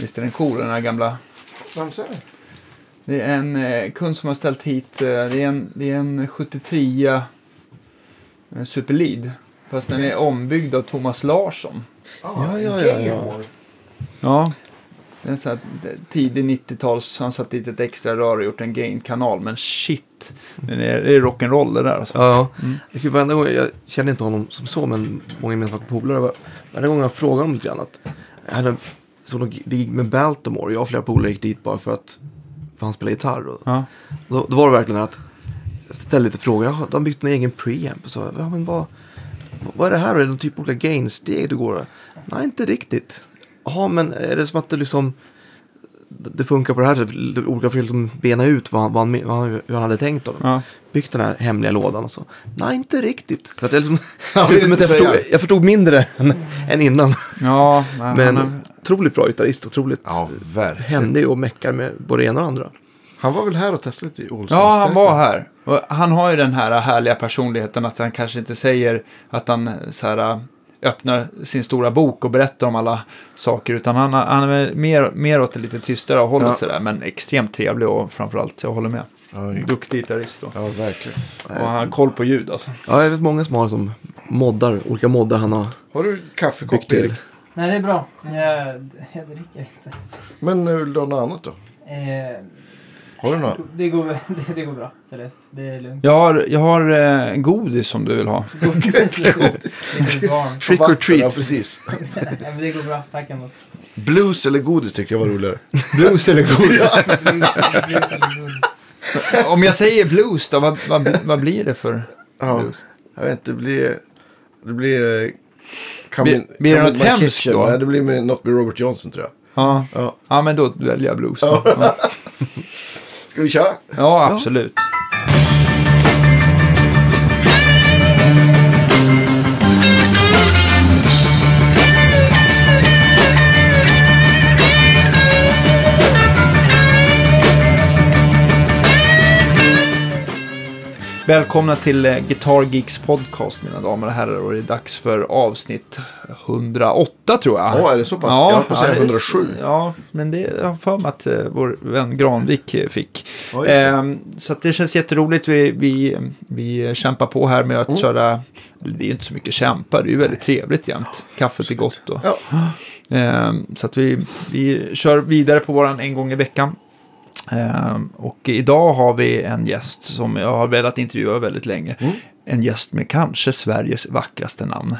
Visst är den cool den här gamla. Vem säger det? Det är en eh, kund som har ställt hit. Eh, det, är en, det är en 73 eh, Superlead. Fast den är ombyggd av Thomas Larsson. Ah, Ja, ja, ja, ja. Gamer. Ja. Det är en sån här tidig 90-tals. Han satt dit ett extra rör och gjort en gain-kanal. Men shit. Det är, det är rock'n'roll det där alltså. Ja, Mm. det ju varenda gång, jag känner inte honom som så, men många gemensamma polare. var- Varenda gång jag frågade honom lite grann att jag hade så något gig med Baltimore. Jag och flera polare gick dit bara för att för han spelar gitarr. Och Ja. då, då var det verkligen att jag ställde lite frågor. De har byggt en egen preamp. Och så, ja, men vad, vad är det här? Är det någon typ av olika gainsteg du går? Nej, inte riktigt. Jaha, men är det som att det liksom det funkar på det här sättet? Olika för att liksom bena ut vad han, vad han, vad han, hur han hade tänkt dem Ja. byggt den här hemliga lådan och så. Nej, inte riktigt. Så att jag, liksom, inte jag, förstod, jag förstod mindre än, än innan. Ja, nej, Men otroligt bra gitarrist, otroligt Ja, verkligen. händig och meckar med både det ena och andra. Han var väl här och testade lite i Olsson? ja, han var här. Och han har ju den här härliga personligheten att han kanske inte säger att han så här, öppnar sin stora bok och berättar om alla saker. Utan han, han är mer, mer åt det lite tystare hållet Ja. sådär. Men extremt trevlig och framförallt, jag håller med. Ja, Duktig gitarrist och, ja, verkligen. och han har koll på ljud alltså. Ja, jag vet många som har som moddar, olika moddar han har Har du kaffekopp. Erik? Nej, det är bra. Jag, jag dricker inte. Men eh, vill du ha något annat då? Eh, Har du något? det, går, det, det går bra, Celeste. Det är lugnt. Jag har, jag har eh, godis som du vill ha. Går, det går barn. Trick or Ja, treat. precis. Nej, men det går bra. Tack ändå. Blues eller godis tyckte jag var roligare. Blues eller godis? Blues eller godis. Om jag säger blues då, vad, vad, vad blir det för Ja. blues? Jag vet inte, det blir... Det blir... Blir- det något hemskt kitchen. då? Nej, det blir med, något med Robert Johnson tror jag. Ja, Ja. ja men då väljer jag blues. Då. Ja. Ska vi köra? Ja, absolut. Välkomna till eh, Guitar Geeks podcast mina damer och herrar. Och det är dags för avsnitt 108 tror jag. Ja, är det så pass? Jag höll på att säga det är- 107. Ja, men det jag har för mig att eh, vår vän Granvik eh, fick. Ja. Ehm, så att det känns jätteroligt. Vi, vi, vi kämpar på här med att Mm. köra. Det är inte så mycket kämpa, det är ju väldigt trevligt jämt. Kaffet är gott och. Ja. Ehm, så att vi, vi kör vidare på våran en gång i veckan. Ehm, och idag har vi en gäst som jag har velat intervjua väldigt länge. Mm. En gäst med kanske Sveriges vackraste namn.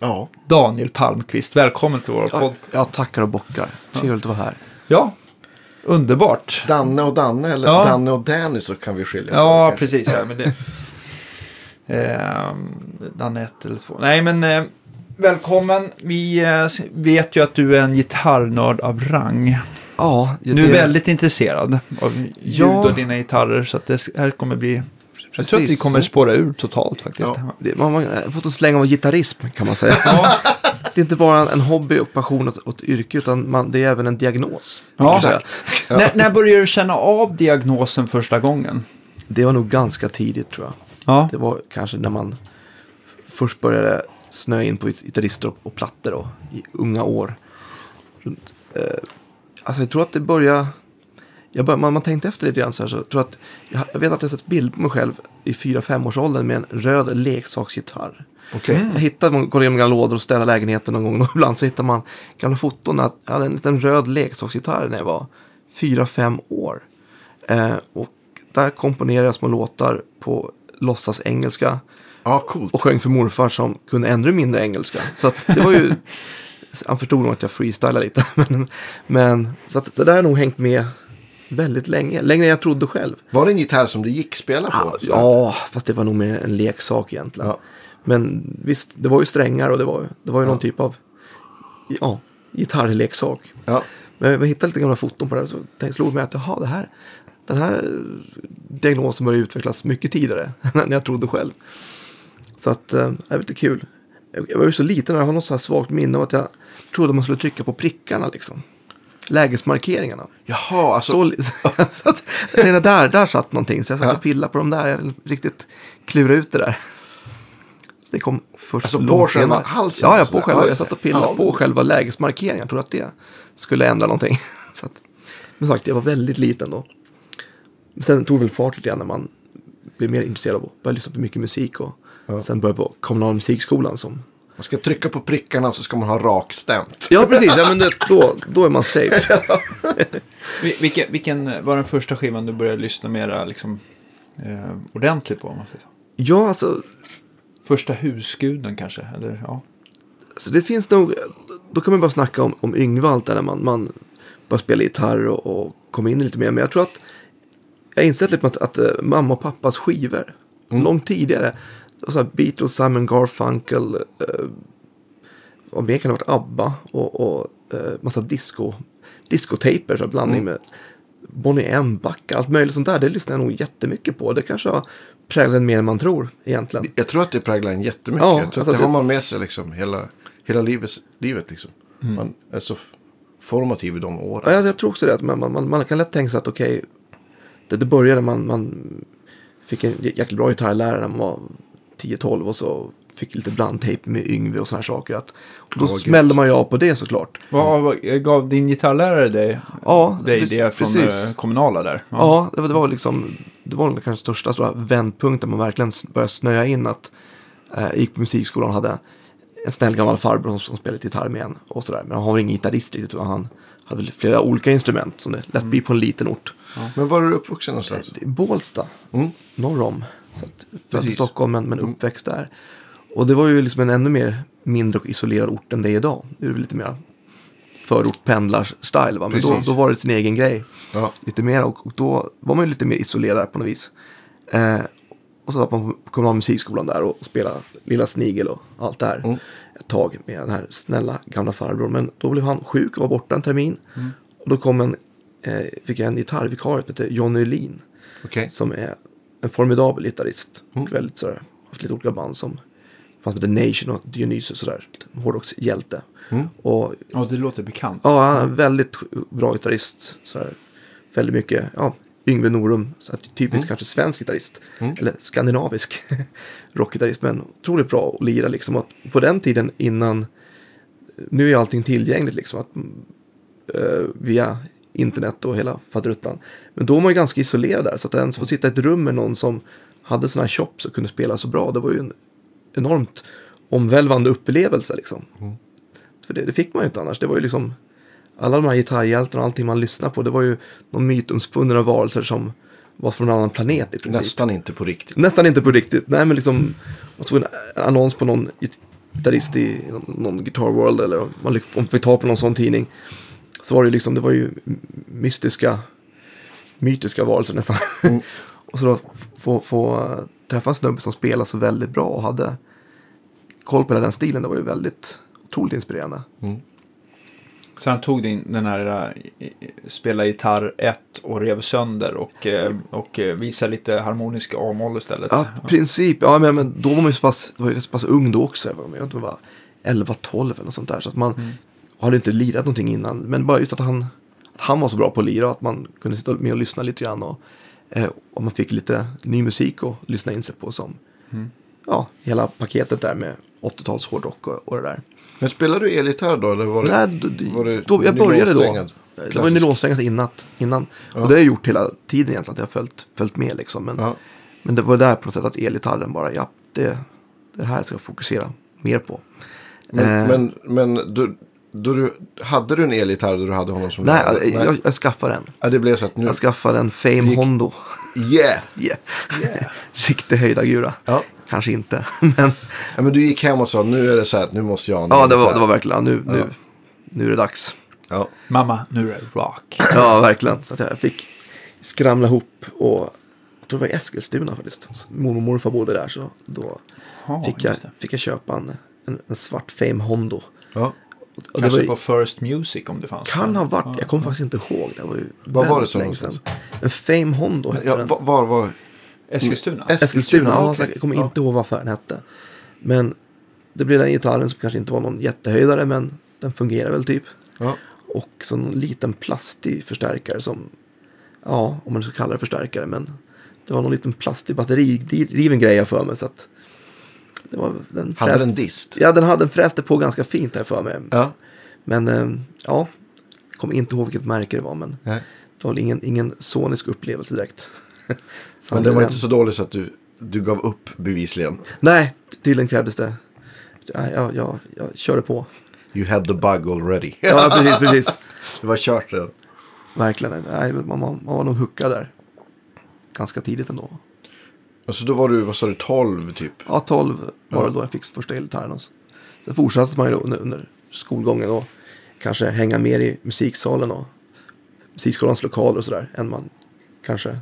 Ja. Daniel Palmqvist, välkommen till vår Ja, podd. jag tackar och bockar. Trevligt att vara här. Ja, underbart. Danne och Danne eller Ja. Danne och Danny så kan vi skilja på Ja, kanske. precis. Ja, men det... Ehm, Danne ett eller två. Nej, men eh, välkommen. Vi eh, vet ju att du är en gitarrnörd av rang. Ja, det, Du är väldigt intresserad av ljud Ja. och dina gitarrer. Så att det här kommer bli... Jag tror att vi kommer spåra ur totalt faktiskt. Ja. det, man har fått en släng av gitarrism kan man säga. det är inte bara en, en hobby och passion åt, åt yrke utan man, det är även en diagnos. Ja. säga. När, när började du känna av diagnosen första gången? Det var nog ganska tidigt tror jag. Ja. Det var kanske när man först började snöa in på gitarrister och, och plattor då, i unga år. Runt, eh, alltså jag tror att det började, jag bör, man, man tänkte efter lite grann så här, så jag tror att, jag, jag vet att jag sett bild på mig själv i 4-5 års åldern med en röd leksaksgitarr. Okej. Mm. Jag hittade, man går igenom gamla lådor och ställer lägenheten någon gång och ibland så hittar man gamla foton. Att jag hade en liten röd leksaksgitarr när jag var 4-5 år. Eh, och där komponerade jag små låtar på låtsas engelska coolt. och sjöng för morfar som kunde ännu mindre engelska. Så det var ju, han förstod nog att jag freestylade lite. Men, men så att så där har jag nog hängt med väldigt länge, längre än jag trodde själv. Var det en gitarr som du gick spela på? Ja, ja, fast det var nog mer en leksak egentligen. Ja. Men visst, det var ju strängar och det var, det var ju någon typ av ja, gitarrleksak. Ja. Men jag hittade lite gamla foton på det här så tänkte- slog det mig att jaha, det här, den här diagnosen började utvecklas mycket tidigare än jag trodde själv. Så att eh, det är lite kul. Jag, jag var ju så liten jag har något så här svagt minne av att jag trodde man skulle trycka på prickarna liksom. Lägesmarkeringarna. Jaha, alltså. Så, så att, jag tänkte, där, där satt någonting. Så jag satt Ja. och pillade på dem där. Jag riktigt klura ut det där. Det kom först Alltså på själva halsen? Ja, ja, Så på själva. Ja, Jag satt och pillade Ja. på själva lägesmarkeringen. Jag trodde att det skulle ändra någonting. så att, men sagt, jag var väldigt liten då. Sen tog det väl fart lite grann när man blev mer intresserad av att börja lyssna på mycket musik. Och Ja. sen började på kommunala musikskolan som... Man ska trycka på prickarna och så ska man ha rakstämt. Ja, precis. Ja, men det, då, då är man safe. Vi- Vilken, vilken var den första skivan du började lyssna mera liksom, eh, ordentligt på? Om man säger så? ja, alltså. Första husguden kanske? Eller, ja. Så det finns nog, då kan man bara snacka om, om allt där när man, man bara spelar gitarr och, och kommer in lite mer. Men jag tror att jag har insett lite att, att eh, mamma och pappas skivor, långt tidigare, så Beatles, Simon Garfunkel, eh, vad mer kan ha varit, ABBA och, och eh, massa disco, discotaper, så blandning med Bonnie M, Backa, allt möjligt sånt där. Det lyssnar jag nog jättemycket på. Det kanske har präglat en mer än man tror egentligen. Jag tror att det präglar en jättemycket. Ja, jag tror alltså att det det- har man med sig liksom hela, hela livet. livet liksom. Man är så formativ i de åren. Ja, jag, tror också det. Att man, man, man, kan lätt tänka sig att okej, det, det började man, man fick en jä- jäkligt bra gitarrlärare när man var 10-12 och så fick lite blandtejp med Yngve och sådana här saker. Att, och då gud. smällde man ju av på det såklart. Vad, vad gav din gitarrlärare dig, Ja, dig precis- det från precis. eh, kommunala där? Ja, det, var, det var liksom, det var den kanske största stora vändpunkten man verkligen började snöa in att eh, jag gick på musikskolan och hade en snäll gammal farbror som, som spelade gitarr med en och sådär. Men han var ingen gitarrist riktigt utan han hade flera olika instrument som det lätt blir på en liten ort. Men var är du uppvuxen någonstans? Är Bålsta, Mm. norr om. Så att, född i. Mm. Stockholm men, men uppväxt där. Och det var ju liksom en ännu mer mindre och isolerad ort än det är idag. Nu är det lite mer förort pendlars-style va. Men då, då var det sin egen grej. Ja. Lite mer och, och då var man ju lite mer isolerad på något vis. Eh, och så satt man på kommunala musikskolan där och spelade Lilla Snigel och allt det här. Mm. Ett tag med den här snälla gamla farbrorn. Men då blev han sjuk och var borta en termin. Och då kom en, eh, fick jag en gitarrvikarie som heter Johnny Ölin. Okej. Som är en formidabel gitarrist. Mm. Och väldigt sådär, haft lite olika band som fanns som heter Nation och Dionysus sådär. Hårdrockshjälte. Mm. Och Ja, det låter bekant. ja, han är en väldigt bra gitarrist. Sådär. Väldigt mycket, ja, Yngve Norum. Så att typiskt Mm. kanske svensk gitarrist. Mm. Eller skandinavisk rockgitarrist. Men otroligt bra att lira liksom. Och på den tiden innan, nu är allting tillgängligt liksom. Att, eh, via internet och hela faderuttan. Men då var man ju ganska isolerad där. Så att ens få sitta i ett rum med någon som hade sådana här chops och kunde spela så bra. Det var ju en enormt omvälvande upplevelse liksom. För det, det fick man ju inte annars. Det var ju liksom alla de här gitarrhjältarna och allting man lyssnar på. Det var ju någon mytomspunna varelser som var från en annan planet i princip. Nästan inte på riktigt. Nästan inte på riktigt. Nej, men liksom. Man såg en annons på någon git- gitarrist i någon- Guitar World. Eller man fick ta på någon sån tidning. Så var det liksom, det var ju mystiska, mytiska varelser nästan. Mm. och så då få, få eh, träffa en snubbe som spelade så väldigt bra och hade koll på hela den stilen. Det var ju väldigt otroligt inspirerande. Så han tog din, den här eh, spela gitarr 1 och rev sönder och, eh, och visade lite harmoniska A-moll istället. Ja, i princip. Ja, men, men då var man ju så pass, var jag så pass ung då också. Jag var, jag vet inte, var 11-12 eller något sånt där. Så att man hade inte lirat någonting innan. Men bara just att han, att han var så bra på att lira. Att man kunde sitta med och lyssna lite grann. Och, eh, och man fick lite ny musik att lyssna in sig på. Som, ja, hela paketet där med 80-tals hårdrock och, och det där. Men spelade du elgitarr då? Eller var det, Nej, då, var det då, jag började då. nylonsträngad? Det var Klassisk. nylonsträngat innan. innan. Ja. Och det har jag gjort hela tiden egentligen. Att jag har följt, följt med liksom. Men, Ja. men det var där på något sätt att elgitarren bara, ja, det, det här ska jag fokusera mer på. Men, Eh, men, men då, då du, hade du en elgitarr då du hade honom som nej, lärare? jag, jag, jag skaffade en. Ja, det blev så att nu... Jag skaffade en Fame gick- Hondo. Yeah! Yeah. Riktig höjdargura. Ja. Kanske inte, men ja, men du gick hem och sa nu är det så här att nu måste jag ha en ja, det var, det var verkligen, nu, nu, Ja. nu är det dags. Ja. Mamma, nu är det rock. Ja, verkligen. Så att jag fick skramla ihop och jag tror det var i Eskilstuna faktiskt. Mormor och morfar bodde där så då Ja, fick, jag, fick jag köpa en, en, en svart Fame Hondo. Ja. Och det Kanske var ju- på First Music om det fanns. Kan ha varit, Ja. jag kommer faktiskt inte ihåg. Det var ju Var var det så länge sedan. En Fame Hondo hette Ja, den. var, var. Eskilstuna? Es- Eskilstuna, ja, okej. jag kommer Ja. inte ihåg varför den hette. Men det blev den gitarren som kanske inte var någon jättehöjdare men den fungerar väl typ. Ja. Och så en liten plastig förstärkare som, ja, om man ska kalla det förstärkare, men det var någon liten plastig batteridriven grej jag för mig. Så att Det var, den Hade fräste- den dist? Ja, den, hade, den fräste på ganska fint här för mig. Ja. Men eh, ja, jag kommer inte ihåg vilket märke det var. Men Nej. det var ingen, ingen sonisk upplevelse direkt. Men den var den- inte så dålig så att du, du gav upp bevisligen. Nej, tydligen krävdes det. Ja, jag, jag, jag körde på. You had the bug already. Ja, precis, precis. det var kört redan. Verkligen. Nej, man, man, man var nog huckad där. Ganska tidigt ändå. Alltså då var du, vad sa du, 12 typ? Ja, 12 var Ja. det då jag fick första elgitarren. Sen fortsatte man ju under, under skolgången och kanske hänga mer i musiksalen och musikskolans lokaler och sådär. Än man kanske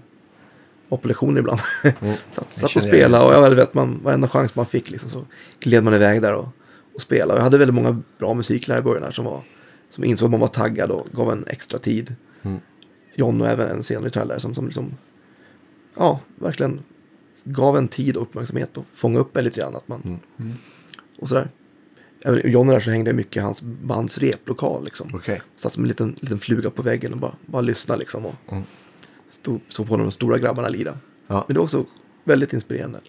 var på lektioner ibland. Mm. satt satt och spelade och jag vet man, varenda chans man fick liksom, så gled man iväg där och, och spelade. Jag hade väldigt många bra musiklärare i början här som, var, som insåg att man var taggad och gav en extra tid. Mm. John och även en senare trallare som, som liksom, ja, verkligen gav en tid och uppmärksamhet och fångade upp en lite grann. Att man, Mm. Och sådär. Även i John där så hängde jag mycket i hans bands replokal liksom. Okej. Satt som en liten, liten fluga på väggen och bara, bara lyssnade liksom. Och Mm. stod, såg på de stora grabbarna lira. Ja. Men det var också väldigt inspirerande.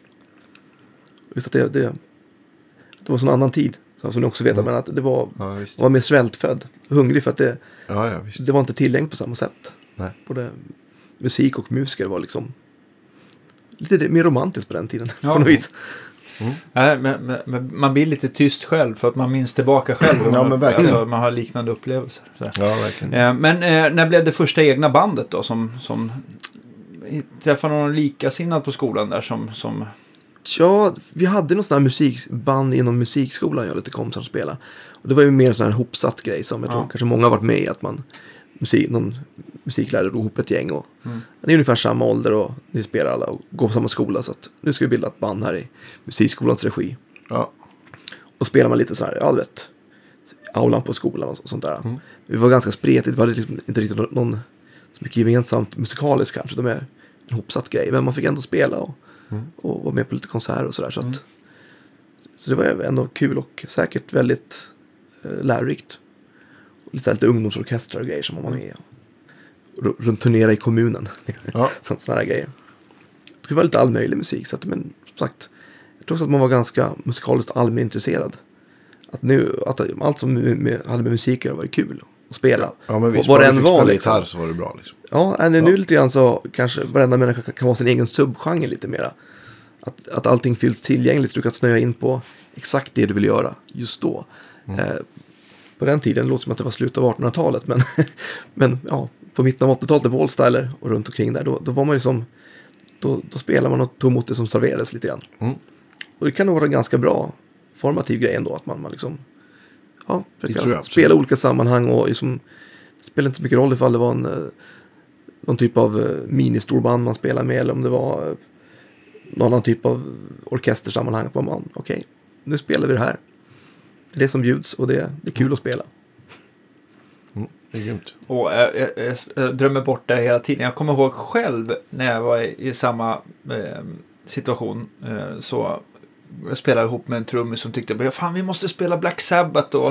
Just att det, det, det var en annan tid. Som ni också vet, Mm. men att det var, Ja, visst. var mer svältfödd. Hungrig för att det, Ja, ja, det var inte tillgängligt på samma sätt. Nej. Både musik och musiker var liksom lite mer romantiskt på den tiden. Ja. på något vis. Nej, men, men, man blir lite tyst själv för att man minns tillbaka själv. Ja, men verkligen. Alltså, man har liknande upplevelser. Så. Ja, verkligen. Eh, Men eh, när blev det första egna bandet då? Som, som träffade någon likasinnad på skolan där som... som Ja, vi hade någon sån här musikband inom musikskolan, jag och lite kompisar som spelade. Och det var ju mer en sån här hopsatt grej som jag tror Ja. kanske många har varit med i. Att man, musik, någon musiklärare drog ihop ett gäng och Mm. det är ungefär samma ålder och ni spelar alla och går på samma skola. Så att nu ska vi bilda ett band här i musikskolans regi. Ja. Och spelar man lite så här, ja du vet, aulan på skolan och så- sånt där. Mm. Vi var ganska spretigt, vi hade liksom inte riktigt någon, så mycket gemensamt musikaliskt kanske. De är en hopsatt grej, men man fick ändå spela och, Mm. och vara med på lite konserter och sådär. Så, att, Mm. så det var ändå kul och säkert väldigt eh, lärorikt. Lite, så här, lite ungdomsorkestrar och grejer som man var med i. Runt turnera i kommunen. Ja. Sånt, såna här grejer. Det var lite all möjlig musik. Så att, men som sagt, jag tror också att man var ganska musikaliskt allmänintresserad. Att nu, att allt som med, med, hade med musik att göra var kul att spela. Ja, men visst. Bara det än var, liksom. gitarr så var det bra liksom. Ja, nu Ja. lite grann så kanske varenda människa kan, kan vara sin egen subgenre lite mera. Att, att allting finns tillgängligt så du kan snöa in på exakt det du vill göra just då. Mm. Eh, på den tiden, det låter som att det var slutet av 1800-talet, men, men ja, på mitten av 80-talet, med Wallstyler och runt omkring där, då, då var man liksom, då, då spelar man och tog emot det som serverades lite grann. Mm. Och det kan nog vara en ganska bra formativ grej ändå, att man, man liksom, ja, jag spela olika sammanhang och liksom, det spelar inte så mycket roll ifall det var en, eh, någon typ av eh, ministorband man spelar med eller om det var eh, någon annan typ av orkestersammanhang. Okej, nu spelar vi det här. Det är det som bjuds och det, det är kul att spela. Det är grymt. och jag, jag, jag drömmer bort det hela tiden. Jag kommer ihåg själv när jag var i, i samma eh, situation. Eh, så jag spelade ihop med en trummis som tyckte att fan vi måste spela Black Sabbath och,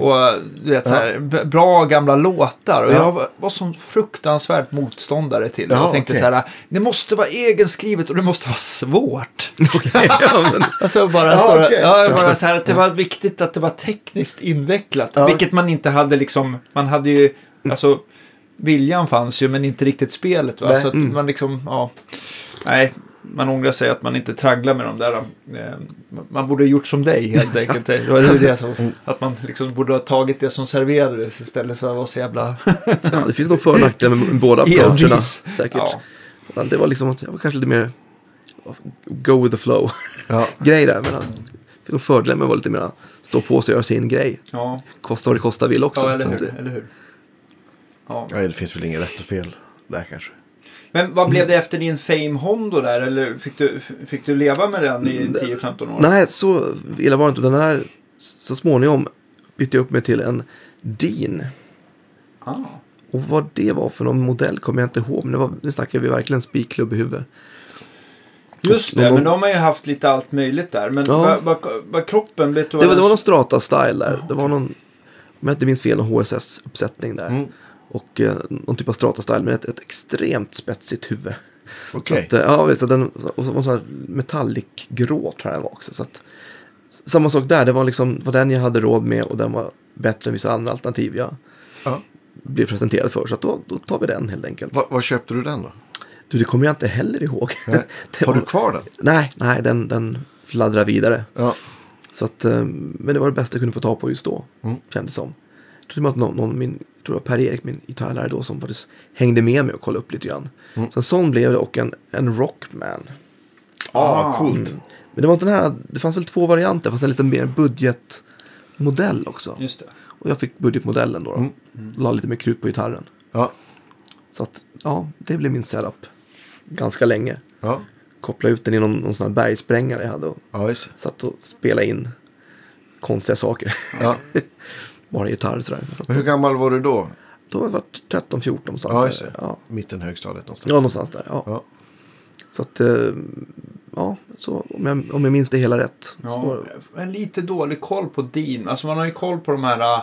och du vet, så här, bra gamla låtar. Och Ja. jag var, var sån fruktansvärt motståndare till det. Ja, jag tänkte okej. så här, det måste vara egenskrivet och det måste vara svårt. ja, men, Alltså bara, Ja, står, okej. ja, bara så här att det var viktigt att det var tekniskt invecklat. Ja. Vilket man inte hade liksom, man hade ju, alltså viljan fanns ju men inte riktigt spelet va. Nej. Så att Mm. man liksom, ja, nej. Man ångrar sig att man inte tragglar med de där. Eh, man borde ha gjort som dig helt enkelt. Det var det det som, att man liksom borde ha tagit det som serverades istället för att vara så jävla... ja, det finns nog för och nackdelar med båda approacherna. Säkert. Ja. Det var liksom att jag var kanske lite mer go with the flow Ja. grej där. Men det finns nog fördelar med att vara lite mer stå på sig och göra sin grej. Ja, Kosta vad det kosta vill också. ja eller hur. det- Eller hur? Ja. ja, det finns väl inget rätt och fel där kanske. Men vad blev det efter din Fame Hondo där? Eller fick du, fick du leva med den i 10-15 år? Nej, så illa var det inte. Den här, så småningom bytte jag upp mig till en Dean. Ah. Och vad det var för någon modell kommer jag inte ihåg. Men det var, nu snackar vi verkligen spikklubb i huvudet. Just det, Någon- men de har ju haft lite allt möjligt där. Men Ja. vad, kroppen blev Det var, det var någon Strata-style där. Det var någon, om jag inte minns fel, någon HSS-uppsättning där. Mm. Och eh, någon typ av Strata-style med ett, ett extremt spetsigt huvud. Okej. att, eh, ja, visst, den, och så var så här metallic grå tror jag den var också. Så att, samma sak där, det var liksom var den jag hade råd med och den var bättre än vissa andra alternativ jag Ja. blev presenterad för. Så att då, då tar vi den helt enkelt. Va, vad köpte du den då? Du, det kommer jag inte heller ihåg. Har du var- kvar den? Nej, nej, den, den fladdrar vidare. Ja. Så att, eh, men det var det bästa jag kunde få tag på just då, Mm. kändes som. Jag tror att någon, någon min, jag tror det var Per-Erik, min gitarrlärare då, som faktiskt hängde med mig och kollade upp lite grann. Mm. Så en sån blev det och en, en Rockman. Ah, coolt. Mm. Men det var inte den här, det fanns väl två varianter, fast en lite mer budgetmodell också. Just det. Och jag fick budgetmodellen då. då. Mm. La lite mer krut på gitarren. Ja. Så att, ja, det blev min setup. Ganska länge. Ja. Kopplade ut den i någon, någon sån här bergsprängare jag hade och Ja, det. satt och spelade in konstiga saker. Ja. Bara gitarr sådär. Så hur gammal var du då? då var jag 13-14 någonstans. Ja, där. just det. ja. Mitten högstadiet någonstans. ja, någonstans där. Ja. Ja. Så att, eh, ja, så om jag, om jag minns det hela rätt. Så Ja, en lite dålig koll på Dean. Alltså man har ju koll på de här,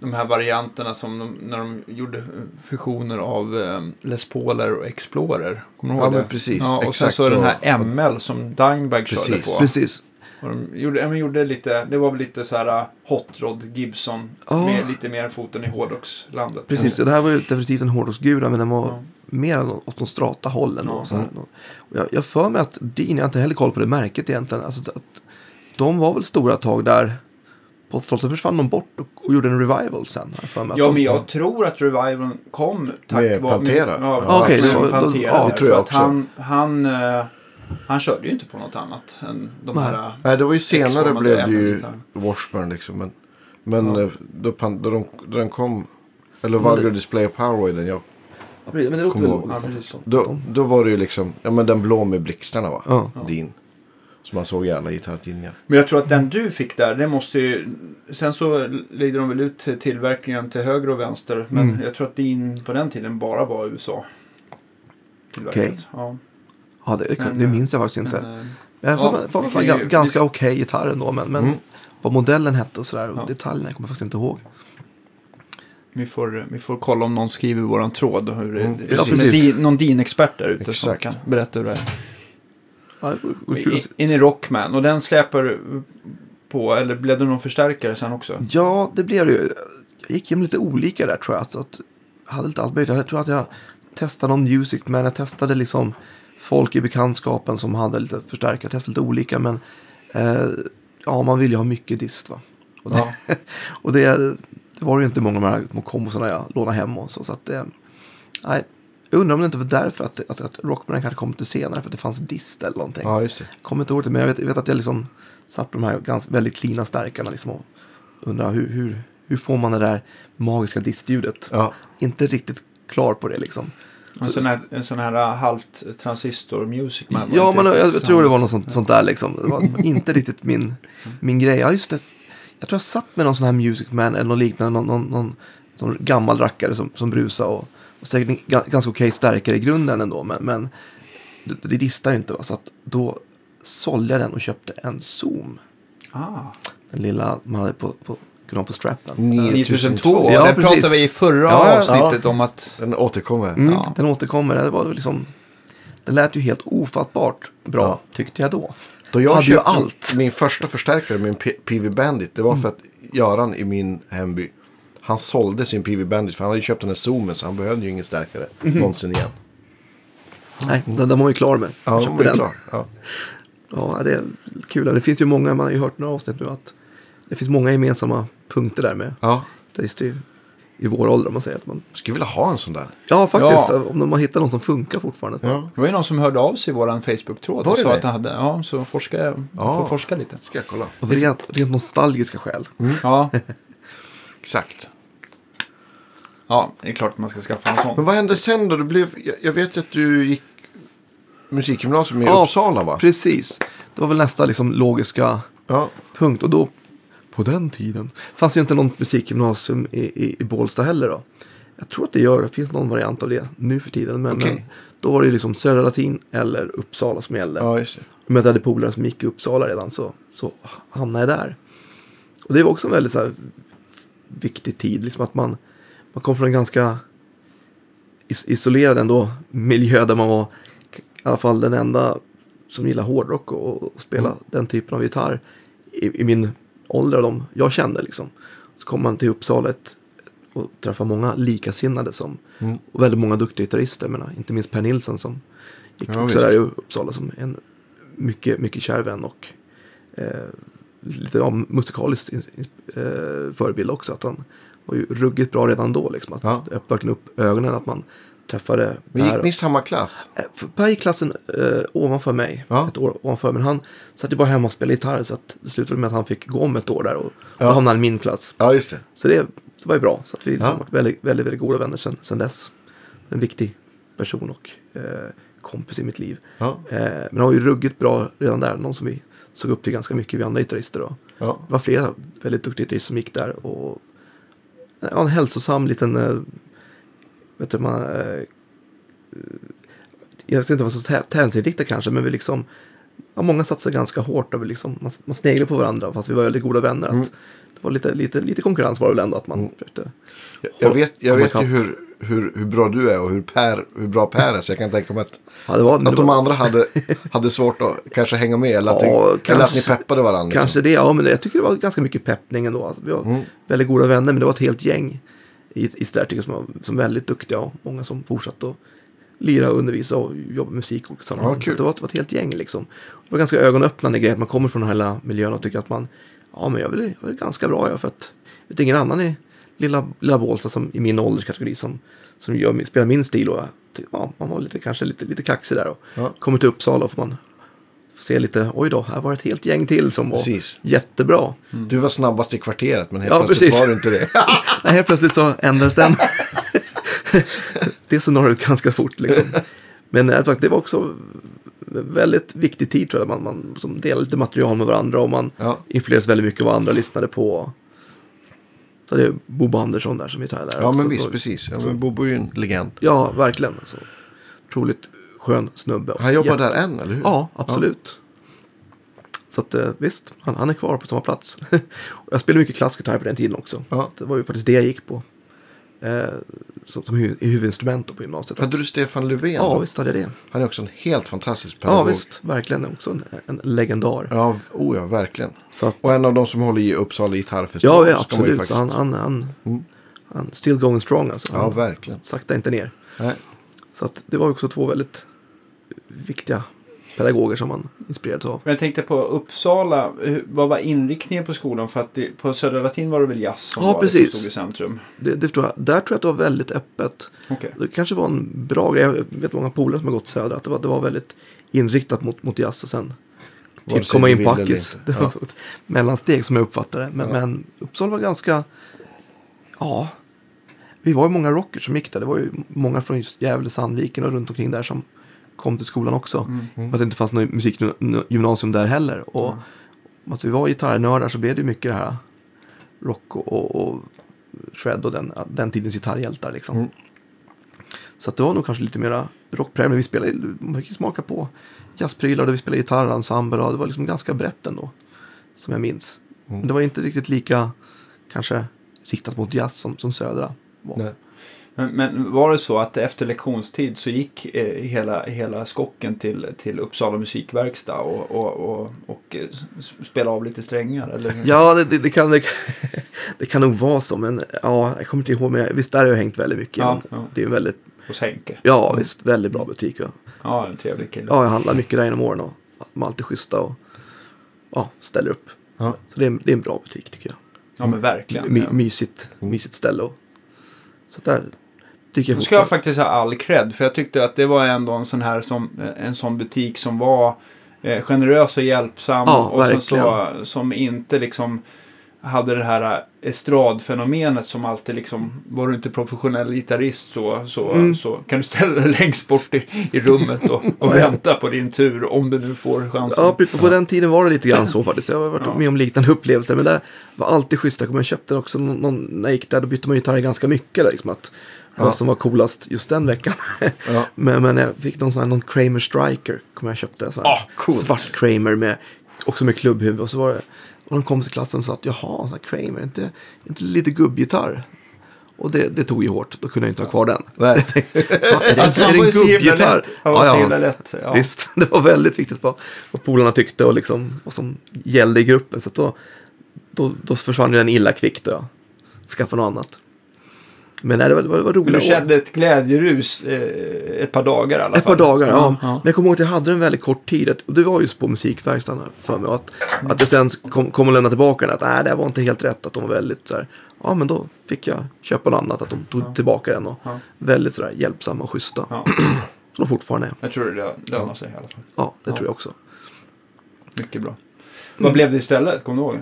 de här varianterna som de, när de gjorde fusioner av eh, Les Pauler och Explorer. Kommer du ihåg Ja, det? men precis. Ja, och sen Exakt. så den här ML som Dimebag körde på. precis. Och de gjorde, ja, men gjorde lite, det var väl lite så här uh, Hot Rod Gibson. Ja. Med lite mer foten i hårdrockslandet. Precis, det här var ju definitivt en hårdrocksgura men den var Ja. mer åt de strata hållen. Ja. Så här. Och jag, jag för mig att Dean, jag har inte heller koll på det märket egentligen, alltså att de var väl stora tag där. På 80-talet så försvann de bort och, och gjorde en revival sen. för Ja, de, men jag tror att revivalen kom tack Med vare... Pantera? Med, ja, Ja, okej, med så- då- ja, det tror jag också. Han, han, eh, han körde ju inte på något annat än de Nej. här... Nej, det var ju senare blev det ju Washburn liksom. Men, men Ja. eh, då, pan, då, de, då den kom, eller Vulgar Display of Power var ju den jag, Ja, precis, men det väl ihåg. Ja, då, då var det ju liksom, ja men den blå med blixtarna va? Ja. Din. Som man såg i alla gitarrtidningar. Men jag tror att den du fick där, det måste ju... Sen så ledde de väl ut till tillverkningen till höger och vänster. Men Mm. jag tror att din på den tiden bara var USA. Okej. Ja, Ja, det, Men, det minns jag faktiskt inte. men, eh, Jag får, Ja, får, vi ju- ga- ganska okej gitarr ändå, men, men Mm. vad modellen hette och sådär, och Ja. detaljerna kommer jag faktiskt inte ihåg. vi, får, vi får kolla om någon skriver i våran tråd. Hur det, Mm, det precis. är din, någon din-expert där ute som kan berätta hur det är. Ja, det vore kul I- att se- In i Rockman. Och den släpar på, eller blev det någon förstärkare sen också? Ja, det blev det ju. Jag gick igenom lite olika där tror jag. Så att jag hade lite allt möjligt. Jag tror att jag testade någon music, men jag testade liksom folk i bekantskapen som hade lite förstärkare. Jag testade lite olika, men eh, ja, man vill ju ha mycket dist va. Och det, Ja. och det, det var ju inte många av de här små kombosarna jag lånade hem och så. så att nej, jag undrar om det inte var därför att, att, att Rockman kanske kom lite senare, för att det fanns dist eller någonting. Ja, just det. Kommer inte ihåg det, men jag vet, jag vet att jag liksom satt på de här ganska, väldigt cleana stärkarna liksom och undrar hur, hur, hur får man det där magiska distljudet? Ja, Inte riktigt klar på det liksom. En sån här, en sån här uh, halvt transistor music man. Ja, men jag, jag tror det var något sånt, sånt där liksom. Det var inte riktigt min, min grej. Ja, just det. Jag tror jag satt med någon sån här Music Man eller något liknande. Någon, någon, någon, någon gammal rackare som, som brusade och, och säkert en ga- ganska okej stärkare i grunden ändå. Men, men det, det distar ju inte. Va? Så att då sålde jag den och köpte en Zoom. Ah. Den lilla man hade på, på, kunde ha på strappen. 9002. Ja, det precis. pratade vi i förra Ja, ja. avsnittet om att... den återkommer. Mm, Ja. Den återkommer. Det var liksom... Den lät ju helt ofattbart bra, Ja. tyckte jag då. Då jag hade ju allt. min första förstärkare P- PV Bandit. Det var för att Göran i min hemby. Han sålde sin PV Bandit för han hade ju köpt den här Zoomen så han behövde ju ingen stärkare någonsin igen. Nej, den, den var ju klar med. Ja, den. klar. Ja. Ja, det är kul. Det finns ju många, man har ju hört några avsnitt nu att det finns många gemensamma punkter där med ja. gitarrister i, i vår ålder om man säger att man... Skulle vilja ha en sån där. Ja, faktiskt. Ja. Om man hittar någon som funkar fortfarande. Ja. Det var ju någon som hörde av sig i våran Facebook-tråd Var och det sa det? att han hade... Ja, så forskar jag. Ja. Får forska lite. Ska jag kolla. Av rent, rent nostalgiska skäl. Ja. Exakt. ja, det är klart att man ska skaffa en sån. Men vad hände sen då? Du blev, jag, jag vet ju att du gick musikgymnasium i Ja, Uppsala va? Precis. Det var väl nästa liksom logiska Ja. punkt. Och då, på den tiden, fanns det inte något musikgymnasium i, i, i Bålsta heller då. Jag tror att det gör, det finns någon variant av det nu för tiden. Men, Okej. men då var det liksom Södra Latin eller Uppsala som gällde. ja, just det. Men jag hade polare som gick i Uppsala redan så, så hamnade jag där. Och det var också en väldigt så här, viktig tid. Liksom att man, man kom från en ganska is- isolerad ändå miljö där man var k- alla fall den enda som gillar hårdrock och, och spela Mm. den typen av gitarr i, i min ålder, de jag kände liksom. Så kom man till Uppsala ett, och träffade många likasinnade som, Mm. och väldigt många duktiga gitarrister, inte minst Per Nilsson som gick Ja, också där i Uppsala som en mycket, mycket kär vän och eh, lite ja, in, in, eh, förebild också. Att han var ju ruggigt bra redan då. Liksom, att Ja. verkligen upp ögonen att man träffade Men gick Per. ni i samma klass? Eh, Per gick klassen eh, ovanför mig. Ja. Ett år ovanför. Men han satt ju bara hemma och spelade gitarr. Så att det slutade med att han fick gå om ett år där. Och Ja. hamnade i min klass. Ja, just det. Så det, så var ju bra. Så att vi liksom Ja. varit väldigt, väldigt, väldigt goda vänner sen, sen dess. En viktig person och eh, kompis i mitt liv. Ja, Eh, men han var ju ruggigt bra redan där. Någon som vi såg upp till ganska mycket, vi andra gitarrister. Då. ja. Det var flera väldigt duktiga gitarrister som gick där. Och, ja, en hälsosam liten, eh, vet du, man, eh, jag ska inte vara så tä- tävlingsinriktad kanske, men vi liksom, ja, många satsade ganska hårt och vi liksom, man, man sneglade på varandra fast vi var väldigt goda vänner. Mm. Att det var lite, lite, lite konkurrens var det väl ändå att man Mm. försökte. Jag, jag vet, jag vet ju hur, hur, hur bra du är och hur, per, hur bra Per är. Så jag kan tänka mig att, Ja, var, att de var, andra hade, hade svårt att kanske hänga med. Eller att, Ja, ni, eller att kanske- ni peppade varandra. liksom. Kanske det, ja men jag tycker det var ganska mycket peppning ändå. Alltså, vi var Mm. väldigt goda vänner men det var ett helt gäng jag som var som väldigt duktiga och många som fortsatte att lira och undervisa och jobba med musik och sammanhang. Ja, det var, det var ett helt gäng liksom. Det var ganska ögonöppnande grej att man kommer från den här lilla miljön och tycker att man, ja men jag är väl, ganska bra jag för att vet ingen annan i lilla, lilla Bålsta som i min ålderskategori som, som gör, spelar min stil och ja, man var lite, kanske lite, lite kaxig där och Ja. kommer till Uppsala och får man se lite, oj då, här var ett helt gäng till som var Precis. jättebra. Du var snabbast i kvarteret men helt Ja, plötsligt precis. var du inte det. Nej, helt plötsligt så ändrades den. det scenariot ganska fort liksom. Men äh, det var också väldigt viktig tid tror jag. Man, man som delade lite material med varandra och man Ja. influerades väldigt mycket av vad andra lyssnade på. Så det är Bobo Andersson där som gitarrlärare. Ja, men visst, så, precis. Ja, men Bobo är ju en legend. Ja, verkligen. Så, otroligt skön snubbe. Han jobbar Jätte- där än, eller hur? Ja, absolut. Så att eh, visst, han, han är kvar på samma plats. Jag spelade mycket klassgitarr på den tiden också. Ja. Det var ju faktiskt det jag gick på. Eh, som, som hu- i huvudinstrument på gymnasiet. Hade du Stefan Löfven? Ja, då? visst hade jag det. Han är också en helt fantastisk pedagog. Ja, visst. Verkligen också en, en legendar. Ja, oh ja, verkligen. Så att, Och en av de som håller i Uppsala gitarrfestival. ja, ja, absolut. faktiskt- Så han, han, han, Mm. han still going strong alltså. Ja, Han verkligen. sakta inte ner. Nej. Så att det var också två väldigt viktiga pedagoger som man inspirerades av. Men jag tänkte på Uppsala. Vad var inriktningen på skolan? För att det, på Södra Latin var det väl jazz som Ja, var det precis. som stod i centrum? Det, det förstår jag. Där tror jag att det var väldigt öppet. Okej. Det kanske var en bra grej. Jag vet många polare som har gått söder. Att det var, det var väldigt inriktat mot, mot jazz och sen typ komma in på inte. Det var ett mellansteg som jag uppfattade det. Men, Ja. men Uppsala var ganska, ja, vi var ju många rockers som gick där. Det var ju många från just Gävle, Sandviken och runt omkring där som kom till skolan också. Mm. För att det inte fanns något musikgymnasium där heller. Och att vi var gitarrnördar så blev det ju mycket det här rock och, och, och shred och den, den tidens gitarrhjältar liksom. Mm. Så att det var nog kanske lite mera rockpräglat. Men vi spelade, man fick smaka på jazzprylar och vi spelade gitarrensemble och det var liksom ganska brett ändå. Som jag minns. Mm. Men det var inte riktigt lika kanske riktat mot jazz som, som södra var. Nej. Men, men var det så att efter lektionstid så gick eh, hela, hela skocken till, till Uppsala musikverkstad och, och, och, och eh, s- spela av lite strängar? Eller? Ja, det, det, det, kan, det, kan, det kan nog vara så. Men ja, jag kommer inte ihåg. Men visst, där har jag hängt väldigt mycket. Ja, ja. Det är väldigt, Hos Henke? ja visst, väldigt bra butik. Ja, Ja, en trevlig kille. ja jag handlar mycket där genom åren och de är alltid schyssta och ja, ställer upp. Ja. Så det är, en- det är en bra butik tycker jag. Ja, men verkligen. My, mysigt, mysigt ställe. Och, så där tycker jag Nu ska jag faktiskt ha all cred, för jag tyckte att det var ändå en sån här som, en sån butik som var eh, generös och hjälpsam. Ja, och sen så, som inte liksom hade det här estradfenomenet som alltid liksom, var du inte professionell gitarrist så, så, Mm. så kan du ställa dig längst bort i, i rummet och, och vänta på din tur om du nu får chansen. Ja, på, på den tiden var det lite grann så faktiskt. Jag har varit Ja. med om liknande upplevelser. Men det var alltid schysst. Jag köpte också någon, när jag gick där, då bytte man gitarrer ganska mycket. Där, liksom, att, Ja. Vad som var coolast just den veckan. Ja. men, men jag fick någon sån här, någon Kramer Striker. Kommer jag köpte. Så här, Ah, coolt. Svart Kramer med, också med klubbhuvud. Och så var det, och de kom till klassen och sa att jaha, så här Kramer, inte, inte lite gubbgitarr. Och det, det tog ju hårt, då kunde jag inte ha kvar den. Nej. Är det, Alltså, är det en så gubbgitarr? Han var så himla lätt. Ja. Visst, det var väldigt viktigt vad, vad polarna tyckte och liksom, vad som gällde i gruppen. Så då, då, då försvann den illa kvickt då jag skaffade något annat. Men nej, det var, det var, det var Men roliga du år. kände ett glädjerus eh, ett par dagar i alla Ett fall? par dagar, ja. ja. Men jag kommer ihåg att jag hade en väldigt kort tid. att- Och det var just på musikverkstaden för mig. Att, att det sen kom, kom och lämna tillbaka den. Att nej, det var inte helt rätt. Att de var väldigt så här. Ja, men då fick jag köpa något annat. Att de tog tillbaka den. Och Ja. väldigt så där hjälpsamma och schyssta. Ja. Som de fortfarande är. Jag tror det lö- lönar sig i alla fall. Ja, det Ja. tror jag också. Mycket bra. Vad blev det istället? Kommer du ihåg?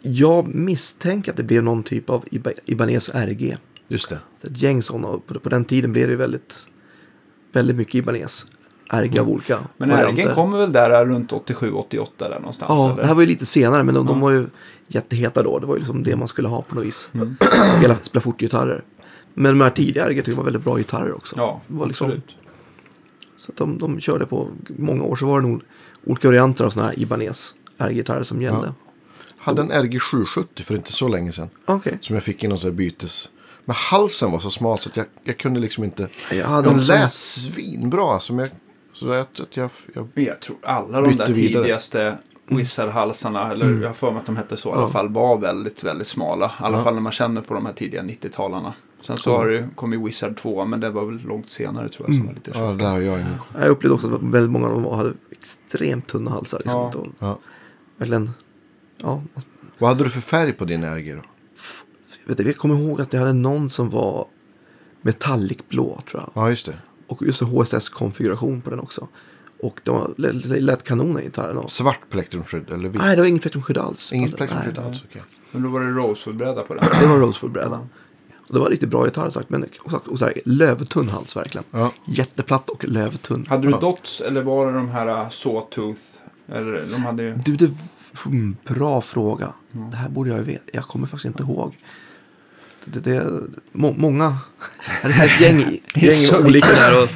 Jag misstänker att det blev någon typ av Iba- Ibanez RG. Just det. Ett gäng sådana. Och På, på den tiden blev det väldigt, väldigt mycket Ibanez. RG av olika Mm. Men varianter. RG'n kommer väl där runt 87-88 där någonstans? Ja, eller? det här var ju lite senare, men de, de Ja. var ju jätteheta då. Det var ju liksom det man skulle ha på något vis. Mm. Spela, spela fortgitarrer. Men de här tidigare jag tycker var väldigt bra gitarrer också. Ja, det var liksom, absolut. Så att de, de körde på många år. Så var det nog olika varianter av sådana här Ibanez RG-gitarrer som gällde. Hade en RG 770 för inte så länge sedan. Okej. Som jag fick i någon sån här bytes. Men halsen var så smal så att jag, jag kunde liksom inte. Den en lät sån- svinbra. Alltså, men jag, så jag, att jag, jag, jag tror alla de där vidare. tidigaste Wizard-halsarna, eller jag har för mig att de hette så i alla Ja. fall, var väldigt, väldigt smala. I alla Ja. fall när man känner på de här tidiga 90-talarna. Sen så har det kommit Wizard 2, men det var väl långt senare tror jag som var lite ja, det där har jag ingen. Jag upplevde också att väldigt många av dem hade extremt tunna halsar. Liksom. Ja. Och Ja. Verkligen. Ja, Vad hade du för färg på din RG då? Vet, jag kommer ihåg att jag hade någon som var metallicblå tror jag. Ja, just det. Och just HSS-konfiguration på den också. Och de var lät, lät kanon i gitarren. Och... Svart plektrumskydd eller vitt? Nej, det var inget plektrumskydd alls. Inget Nej, plektrumskydd alls, okej. Men då var det Rosewood-bräda på den. Det var Rosewood-bräda. Och det var riktigt bra gitarr sagt. Men och, sagt- och så här, lövtunn hals verkligen. Ja. Jätteplatt och lövtunn. Hade du Ja. dots eller var det de här uh, Sawtooth? Eller de hade ju... Du, det, bra fråga. Det här borde jag ju veta. Jag kommer faktiskt inte ihåg. Det, det, det, må, många, det är ett gäng, gäng olika där. Och,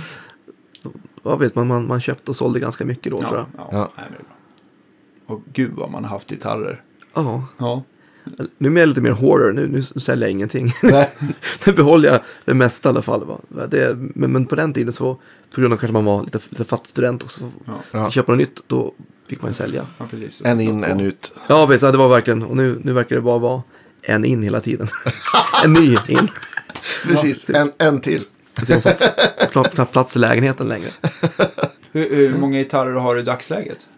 vad vet man, man, man köpte och sålde ganska mycket då tror jag. ja. Ja. Nej, är. Och gud vad man har haft gitarrer. Ja, Ja. nu är jag lite mer horror. Nu, nu säljer jag ingenting. Nu behåller jag det mesta i alla fall. Va? Det, men, men på den tiden så, på grund av kanske man var lite, lite fattig student också. Ja. Ja. Köpa något nytt, då fick man sälja. ja, precis. En in, en ut. Ja, du, det var verkligen, och nu, nu verkar det bara vara en in hela tiden. en ny in. Precis, en, en till. Så jag får knappt knappt plats i lägenheten längre. Hur, hur många gitarrer har du i dagsläget?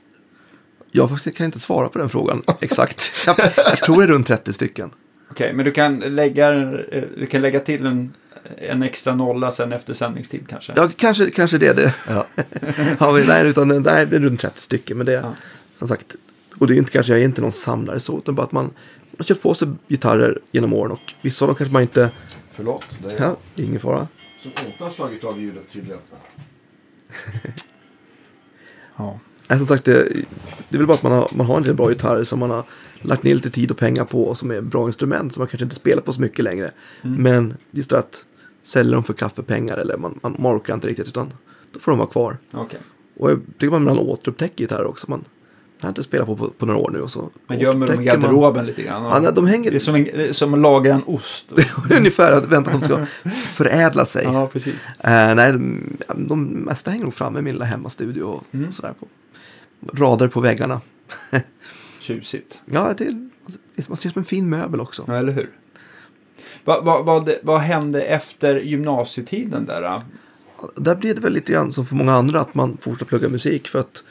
Jag faktiskt kan inte svara på den frågan exakt. Jag, jag tror det är runt 30 stycken. Okej, men du kan, lägga, eh, du kan lägga till en, en extra nolla sen efter sändningstid kanske? Ja, kanske, kanske det. det. Ja. Ja, men nej, utan det nej, det är runt 30 stycken. Men det, Ja. som sagt, och det är inte kanske, jag är inte någon samlare så, utan bara att man, man har köpt på sig gitarrer genom åren och vissa av dem kanske man inte, Förlåt. Det är ja, det är ingen fara. som inte har slagit av ljudet tydligen. Ja. Nej, som sagt, det, det är väl bara att man har, man har en del bra gitarrer som man har lagt ner lite tid och pengar på och som är bra instrument som man kanske inte spelar på så mycket längre. Men just det att sälja dem för kaffepengar eller man, man, man orkar inte riktigt utan då får de vara kvar. Okej. Och jag tycker man man återupptäcker gitarrer också. Man har inte spelat på, på på några år nu och så Man gömmer dem i upptäcker man- garderoben lite grann. Ja, de hänger- Det är som, en, som att lagra en ost. Ungefär att vänta att de ska förädla sig. ja, precis. Eh, nej, de, de mesta hänger nog framme i min lilla hemmastudio och Mm. sådär på rader på väggarna. Tjusigt. Ja, det, är- det man ser som en fin möbel också. Ja, eller hur? Vad vad vad vad hände efter gymnasietiden där? då? Där blev det väl lite grann som för många andra att man fortsatte plugga musik för att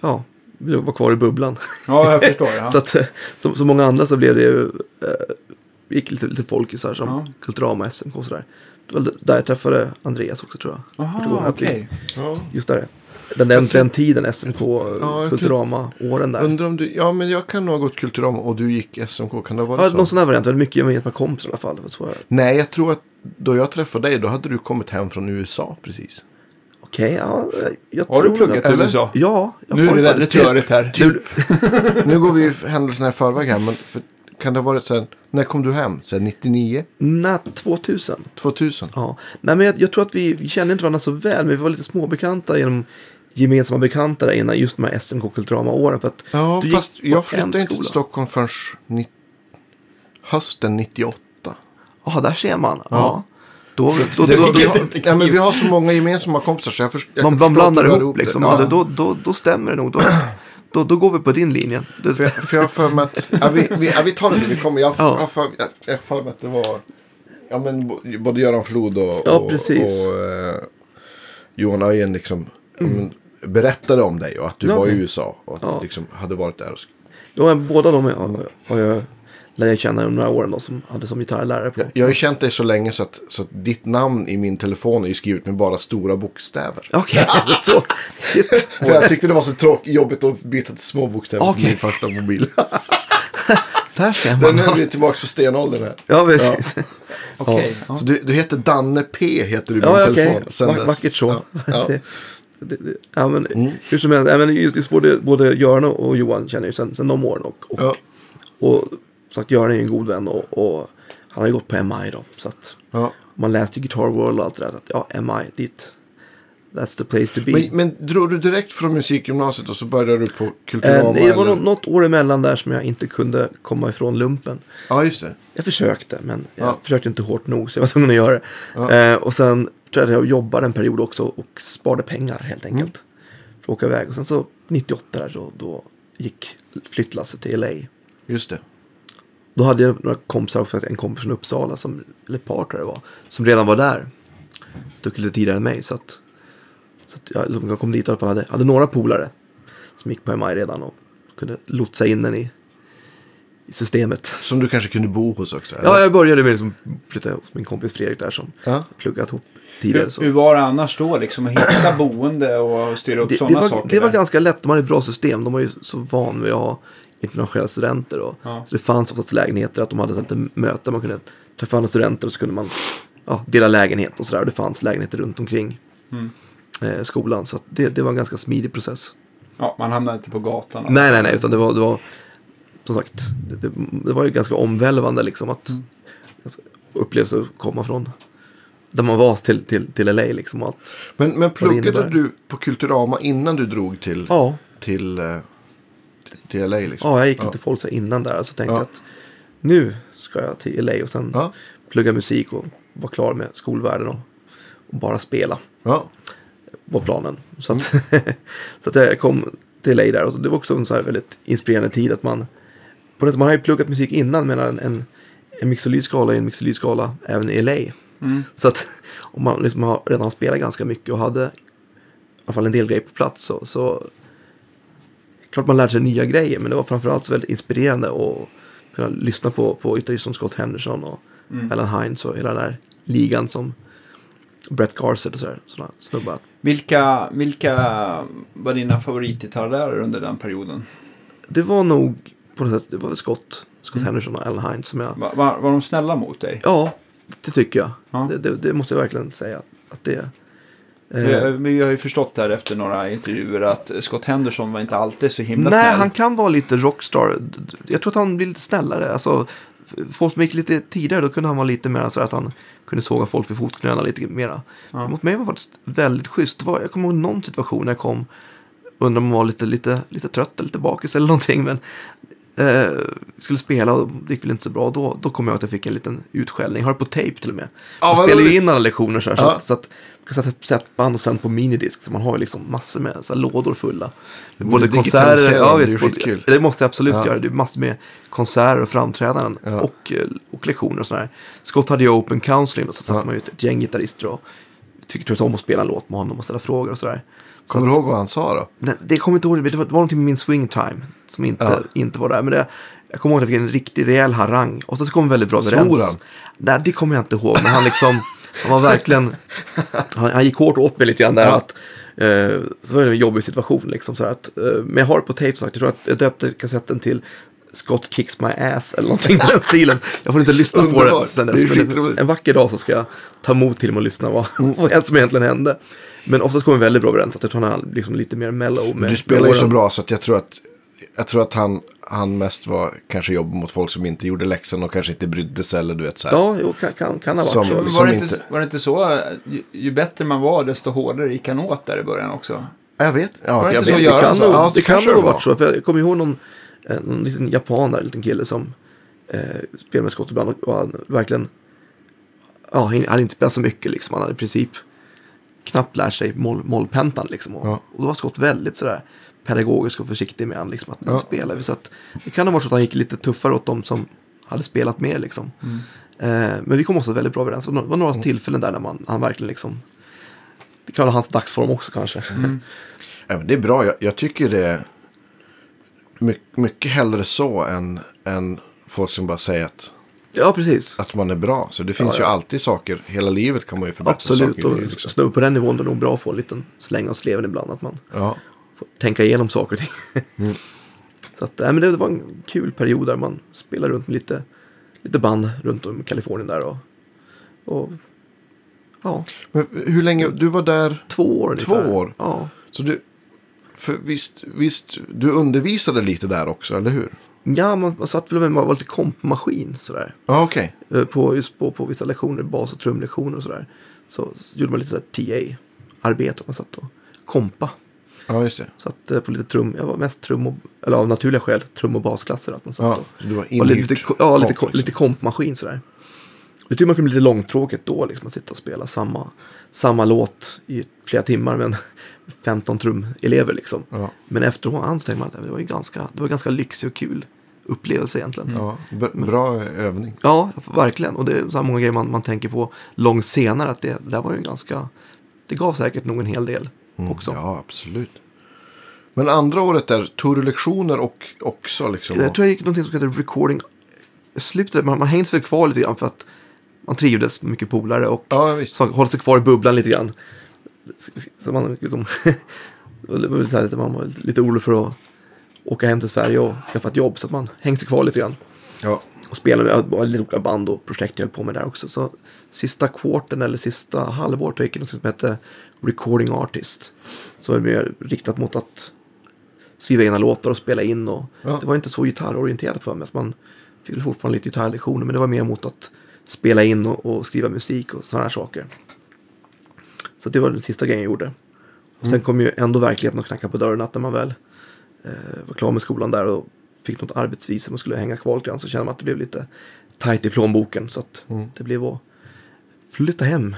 ja, vara kvar i bubblan. Ja, jag förstår. Ja. så att som så många andra så blev det ju, eh, gick lite, lite folkisar som Ja. Kulturama, SMK och sådär. Det var där jag träffade Andreas också tror jag. första gången Aha, att vi- okej. Ja. Just där. Den, den, den tiden SMK, tror- Kulturama-åren där. Undrar om du, ja men jag kan nog ha gått Kulturama och du gick SMK, kan det varit Ja, så? någon sån här variant. Väldigt mycket gemensamt med kompisar i alla fall. Var så jag- Nej, jag tror att då jag träffade dig, då hade du kommit hem från USA precis. Okej, ja. Jag Har tror du pluggat att- i eller? USA? Ja, jag Nu är har det väldigt rörigt här. Nu, Nu går vi ju händelserna i förväg här, men för, kan det ha varit så här, när kom du hem? Så här, 99? nej, 2000. 2000? Ja. Nej, men jag, jag tror att vi, vi kände inte varandra så väl, men vi var lite småbekanta genom gemensamma bekanta där innan just de här SMK Kulturama-åren. För att Ja, du gick fast jag en flyttade inte till. Stockholm förrän ni, hösten 98. Ja, där ser man. Ja. Då, då, då, vi, då, har, ja, men vi har så många gemensamma kompisar så jag, först, jag man, man blandar drar ihop liksom. Ja. då, då, då stämmer det nog. Då, då, då går vi på din linje. Det, För jag, för jag för mig att, ja, vi, vi, ja, vi tar det vi kommer, jag, Ja. har för, jag, jag för mig att det var, ja men både Göran Flod och, Ja, och, och eh, Johan Öjen liksom ja, men, berättade om dig och att du Ja, var i. USA och att Ja. liksom hade varit där. Och, är båda de har jag lär jag känna under några åren då, som hade som gitarrlärare på. jag, jag har ju känt dig så länge så att, så att ditt namn i min telefon är ju skrivet med bara stora bokstäver. Okej, så. Shit. För jag tyckte det var så tråkigt, jobbigt att byta till små bokstäver Okej. på min första mobil. Där ser Men man. nu är vi tillbaka på stenåldern här. Ja, precis. Okej. ja. Så du, du heter Danne P, heter du i Ja, min okej. telefon. sen Vack-. Vackert så. Ja. Ja. Det, det, det, ja, men, hur som helst, ja, men just, just både, både Göran och Johan känner jag ju sen, sen de åren. Och, och, Ja. Sagt, Göran är ju en god vän och, och han har ju gått på MI då. Så att Ja. man läste Guitar World och allt det där. Så att, ja, MI, dit. That's the place to be. Men, men drog du direkt från musikgymnasiet och så började du på Eh, Kulturama? det var eller? nå- något år emellan där som jag inte kunde komma ifrån lumpen. Ja, just det. Jag försökte, men jag Ja. försökte inte hårt nog så jag var tvungen att göra det. Ja. Eh, och sen tror jag att jag jobbade en period också och sparade pengar helt Mm. enkelt. För att åka iväg. Och sen så 98 där så då gick flyttlasset till LA. Just det. Då hade jag några kompisar också, en kompis från Uppsala, som, eller ett par tror jag det var, som redan var där. Stuckit lite tidigare än mig. Så att, så att jag, liksom, jag kom dit i alla fall, hade, hade några polare som gick på MI redan och kunde lotsa in den i, i systemet. Som du kanske kunde bo hos också? eller? Ja, jag började med liksom flytta hos min kompis Fredrik där som Ja. pluggat ihop tidigare. Så. Hur, hur var det annars då liksom att hitta boende och styra upp sådana saker? det var där? ganska lätt, de hade ett bra system. De var ju så van vid att ha internationella studenter. Och, Ja. Så det fanns oftast lägenheter, att de hade lite möten. Man kunde träffa andra studenter och så kunde man ja, dela lägenhet och sådär. Det fanns lägenheter runt omkring Mm. eh, skolan. Så att det, det var en ganska smidig process. Ja, man hamnade inte på gatan. Nej, nej, nej, utan det var, det var som sagt, det, det, det var ju ganska omvälvande liksom att Mm. alltså, upplevelse att komma från där man var till, till, till LA liksom. Att, Men, men pluggade du på Kulturama innan du drog till, ja, till, eh, till LA? Liksom? ja, jag gick Ja. så här innan där så tänkte Ja. jag att nu ska jag till LA och sen Ja. plugga musik och vara klar med skolvärlden och, och bara spela Ja. var planen. Så att, så att jag kom till LA där och så, det var också en så här väldigt inspirerande tid att man på det, man har ju pluggat musik innan men en, en, en mixolydskala är en mixolydskala även i LA. Mm. Så att om man liksom har, redan har spelat ganska mycket och hade i alla fall en del grejer på plats så, så klart man lärde sig nya grejer men det var framförallt så väldigt inspirerande att kunna lyssna på, på gitarrister som Scott Henderson och Mm. Alan Hines och hela den där ligan som Brett Garsett och sådär, sådana snubbar. Vilka, vilka var dina favoritgitarrlärare under den perioden? Det var nog på något sätt, det var väl Scott, Scott Mm. Henderson och Alan Hines som jag, Var, var, var de snälla mot dig? ja, det tycker jag. Ja. Det, det, det måste jag verkligen säga att det Vi, eh, vi har ju förstått där efter några intervjuer att Scott Henderson var inte alltid så himla Nej, snäll. han kan vara lite rockstar. Jag tror att han blir lite snällare. Alltså, folk som gick lite tidigare, då kunde han vara lite mer så att han kunde såga folk vid fotknölarna lite mera. Ja. Mot mig var faktiskt väldigt schysst. Var, jag kommer ihåg någon situation när jag kom, undrar om man var lite, lite, lite trött eller lite bakis eller någonting. Men eh, skulle spela och det gick väl inte så bra. Då, då kom jag att jag fick en liten utskällning. Jag har det på tejp till och med. Ja, Man spelar ju in alla lektioner så här. Så Ja. att, så att man kan sätta ett sättband och sen på minidisk. Så man har ju liksom massor med så här, lådor fulla. borde Både konserter, ja det är både-. Det måste jag absolut Ja. göra. Det är massor med konserter och framträdanden Ja. och, eh, och lektioner och sådär. Scott hade ju open counseling och så satt man ju ett gäng gitarrister och tyckte tyckte om att spela en låt med honom och ställa frågor och sådär. Kommer du ihåg vad han sa då? Nej, det kommer inte ihåg, det var, det var någonting med min swing time som inte, Ja. inte var där. Men det, jag kommer ihåg att jag fick en riktig rejäl harang. Och så kom vi väldigt bra Svor överens. han? Nej, det kommer jag inte ihåg. Men han liksom, han var verkligen, han, han gick hårt åt mig lite grann där. Ja. Att, eh, så var det en jobbig situation liksom. Så att, eh, men jag har det på tape sagt. Jag tror att jag döpte kassetten till Scott kicks my ass eller någonting i den stilen. Jag får inte lyssna på det sen Det dess. skitroligt. en vacker dag så ska jag ta mod till mig och lyssna vad, vad som egentligen hände. Men oftast kommer väldigt bra överens. Att jag tror han är liksom lite mer mellow. Med, Du spelar ju så bra så att jag tror att, jag tror att han, han mest var kanske jobb mot folk som inte gjorde läxan och kanske inte brydde sig eller du vet så här. Ja, jo, kan, kan, kan ha varit Som- så. Var, det inte, var det inte så, ju, ju bättre man var desto hårdare gick han åt där i början också? Jag vet. Ja, Var det jag inte så vet. Det kan nog, Ja, det kan ha var. varit så. För jag kommer ihåg någon, eh, någon liten japan där, en liten kille som eh, spelade med skott ibland och, och han verkligen ja, han hade inte spelat så mycket liksom. Han hade i princip knappt lärt sig moll, mollpentan liksom. Och, Ja. och då var Scott väldigt sådär pedagogisk och försiktig med han liksom. Att nu Ja. spelar vi. Så att det kan ha varit så att han gick lite tuffare åt dem som hade spelat mer liksom. Eh, men vi kom också väldigt bra överens. Det var några tillfällen där när man, han verkligen liksom. Det kan vara hans dagsform också kanske. Ja, men det är bra. Jag, jag tycker det är mycket, mycket hellre så än, än folk som bara säger att, Ja, precis. att man är bra. Så det finns Ja, ju ja. alltid saker. Hela livet kan man ju förbättra Absolut. saker. Och i, liksom. snubbe på den nivån är det nog bra att få en liten släng av sleven ibland. Att man Ja, får tänka igenom saker och ting. Mm. Så att, nej, men det var en kul period där man spelade runt med lite, lite band runt om i Kalifornien där. Och, och ja, men hur länge? Du var där. två år Två ungefär. år? Ja. Så du, för visst, visst, du undervisade lite där också, eller hur? Ja, man, man satt väl med var lite kompmaskin sådär. Ja, okej. Eh, På, just på, på vissa lektioner, bas och trumlektioner och sådär. Så, så gjorde man lite TA-arbete. Man satt och kompa. Ja, just det. Satt eh, på lite trum, jag var mest trum och, eller av naturliga skäl, trum och basklasser. Att man satt Ja, och, du var och inhyrt lite, ja, lite, komp, liksom. lite kompmaskin sådär. Det tycker man kunde bli lite långtråkigt då, liksom att sitta och spela samma, samma låt i flera timmar med en 15 trumelever liksom. Ja, Men så tänkte man att det var ju ganska, det var ganska lyxig och kul upplevelse egentligen. ja, bra övning. Ja, verkligen. Och det är så här många grejer man, man tänker på långt senare. Att det, det där var ju ganska... Det gav säkert nog en hel del också. Mm, Ja, absolut. Men andra året där, tog du lektioner och också liksom? Jag tror jag gick någonting som heter recording. Slutet, man, man hängde sig kvar lite grann för att man trivdes med mycket polare och Ja, hålla sig kvar i bubblan lite grann. Så man liksom... lite man var lite orolig för att åka hem till Sverige och skaffa ett jobb. Så att man hängde sig kvar lite grann. Ja, Och spelade med lite olika band och projekt jag höll på med där också. Så sista kvarten eller sista halvåret gick jag något som hette Recording Artist. Så var det mer riktat mot att skriva egna låtar och spela in. Och Ja. Det var inte så gitarrorienterat för mig. Att man fick fortfarande lite gitarrlektioner. Men det var mer mot att spela in och, och skriva musik och sådana här saker. Så det var den sista grejen jag gjorde. Och sen kom ju ändå verkligheten och knackade på dörren att när man väl eh, var klar med skolan där och fick något arbetsvisum och skulle hänga kvar lite grann så kände man att det blev lite tajt i plånboken. Så att det blev att flytta hem.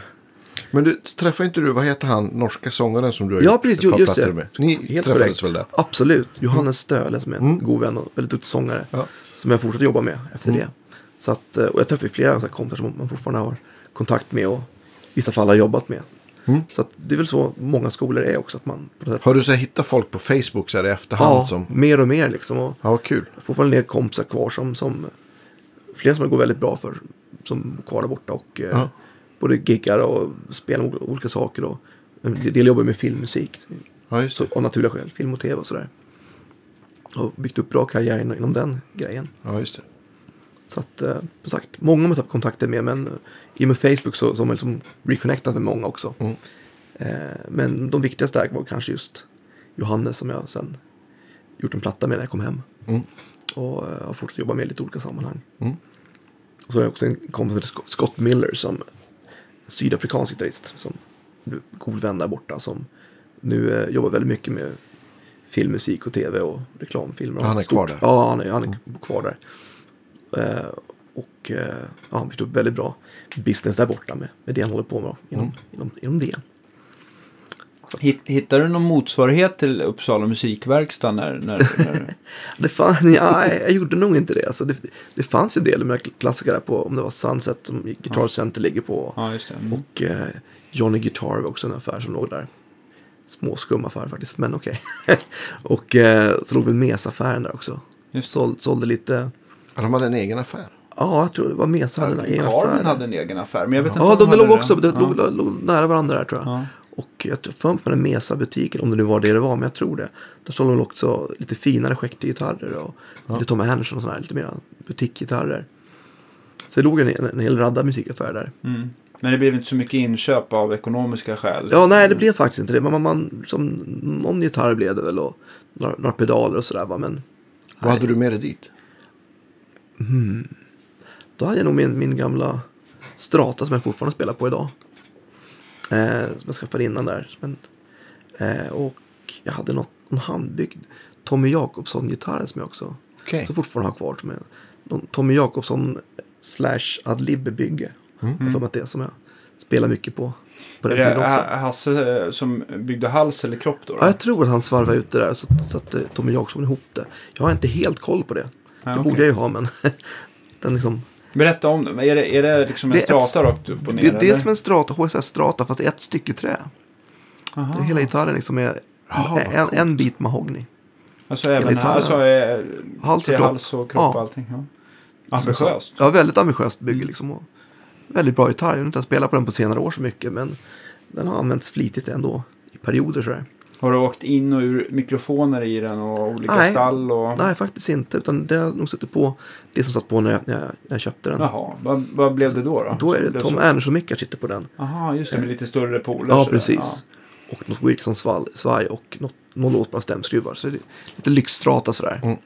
men du träffade inte du, vad heter han, norska sångaren som du har Ja, gjort precis, par just det. med? Ni Helt träffades korrekt. väl där? Absolut. Johannes Stöle som är en god vän och väldigt duktig sångare. Ja. Som jag fortsätter jobba med efter det. Så att, eh, och jag träffar flera så kompisar som man fortfarande har kontakt med och i vissa fall har jobbat med. Så att det är väl så många skolor är också. Att man Har du så här, hittat folk på Facebook så här i efterhand ja, som... mer och mer liksom. Och Ja, kul. jag har fortfarande en del kompisar kvar som, som flera som det går väldigt bra för. Som kvar där borta och eh, Ja. både giggar och spelar med olika saker. Och en del jobbar med filmmusik. Ja, just Så, det. av naturliga skäl, film och tv och sådär. Och byggt upp bra karriär inom, inom den grejen. Ja, just det. Så att, eh, som sagt, många har man tappat kontakter med. Men i och med Facebook så, så har man liksom reconnectat med många också. Mm. Eh, men de viktigaste där var kanske just Johannes som jag sen gjort en platta med när jag kom hem. Mm. Och eh, har fortsatt jobba med i lite olika sammanhang. Mm. Och så har jag också en kompis som Scott- Miller som sydafrikansk gitarrist. Som är god vän där borta. Som nu eh, jobbar väldigt mycket med filmmusik och tv och reklamfilmer. Han är Stort- kvar där? Ja, han är, han är kvar där. Eh, och eh, ja, han byggt upp väldigt bra business där borta med, med det han håller på med inom, Mm. inom, inom det. Hitt- Hittar du någon motsvarighet till Uppsala musikverkstad när, när, när Det fan, ja, jag gjorde nog inte det. Alltså det, det fanns ju en del med klassiker där på, om det var Sunset som Guitar Center ligger på. Ja. Mm. Och eh, Johnny Guitar var också en affär som låg där. Småskum affär faktiskt, men okej. och eh, så låg väl Mesa-affären där också. Såld, sålde lite, Ja, de hade en egen affär. ja jag tror det var Mesa hade en egen Carmen affär. hade en egen affär, men jag vet inte Ja, de låg det. också, de Ja. låg, låg nära varandra där tror jag. Ja. Och jag tror för den Mesa-butiken, om det nu var det det var, men jag tror det. Där sålde de också lite finare skäcktegitarrer och lite Tommy Henderson och sådana här, lite mer butikgitarrer. Så det låg en, en, en hel radda musikaffärer där. Mm. Men det blev inte så mycket inköp av ekonomiska skäl. Ja, nej, det blev faktiskt inte det. Man, man, man, som, någon gitarr blev det väl och några, några pedaler och sådär. Men Vad hade du med dig dit? Då hade jag nog min, min gamla Strata som jag fortfarande spelar på idag. Eh, som jag skaffade innan där. Men, eh, och jag hade något, någon handbyggd Tommy Jakobsson-gitarr som jag också Okej. så fortfarande har kvar. Som är någon Tommy Jakobsson slash Adlib-bygge. Jag har för att det är som jag spelar mycket på. På Är den tiden det också. Ha- Hasse eh, som byggde hals eller kropp då? då? Ja, jag tror att han svarvade ut det där så, så att eh, Tommy Jagsson ihop det. Jag har inte helt koll på det. Ja, det okej. borde jag ju ha, men den liksom, Berätta om det. Är det, är det liksom en Det är ett- strata rakt upp och ner? det, det är som en strata, HSS strata, fast är ett stycke trä. Aha. Hela gitarren liksom är vad en, en bit mahogny. Alltså även här, alltså eh, Hals och kropp. hals och kropp Ja. och allting. Ja. Ambitiöst. Ja, väldigt ambitiöst bygge Mm. liksom. Och väldigt bra gitarr. Jag har inte spelat på den på senare år så mycket, men den har använts flitigt ändå i perioder sådär. Har du åkt in och ur mikrofoner i den och olika Nej. stall? Och... Nej, faktiskt inte. Utan det har nog suttit på det som satt på när jag, när jag, när jag köpte den. Jaha, vad, vad blev det då? Då, Då är det Tom så- Anderson-mickar sitter på den. Jaha, just det, med lite större poler. Ja, precis. Och något Wilson sval, svaj och något, någon låtbara stämskruvar. Så det är lite lyxstrata sådär. Mm.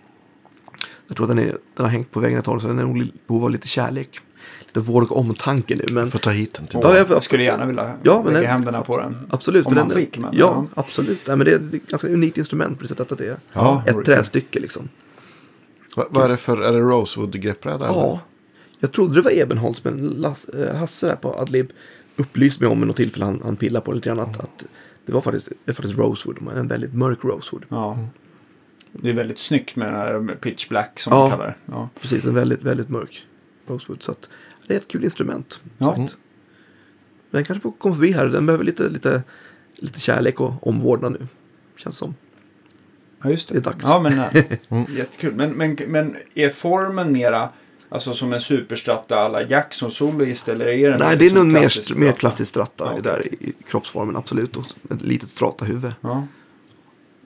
Jag tror att den, är, den har hängt på väggen ett tag så den är nog behov av lite kärlek. Lite vård och omtanke nu. Men Får ta hit den till Ja, jag, jag- skulle gärna vilja Ja, men lägga den- händerna på den. absolut. Om man den, fick, men, ja, ja. absolut. Nej, men det är ett ganska unikt instrument på det sättet att det är Ja, ett trästycke liksom. Va, vad är det för, är det Rosewood-greppbräda? Ja, jag trodde det var Ebenholz, men Lass, eh, Hasse där på Adlib upplyste mig om vid något tillfälle han, han pillade på lite grann att, att det var faktiskt, det faktiskt Rosewood, men en väldigt mörk Rosewood. Ja. Det är väldigt snyggt med den här pitch black som Ja. man kallar det. Ja. Precis, en väldigt, väldigt mörk Rosewood. Så att det är ett kul instrument. Ja. Den kanske får komma förbi här, den behöver lite, lite, lite kärlek och omvårdnad nu. Känns som. ja, just det. Det är dags. Ja, men, äh, jättekul. Men, men, men är formen mera alltså som en superstratta alla Jackson soloist eller är den Nej, det är nog mer, klassisk mer klassisk stratta Ja, okej. där i, kroppsformen, absolut. Och ett litet strata-huvud. Ja.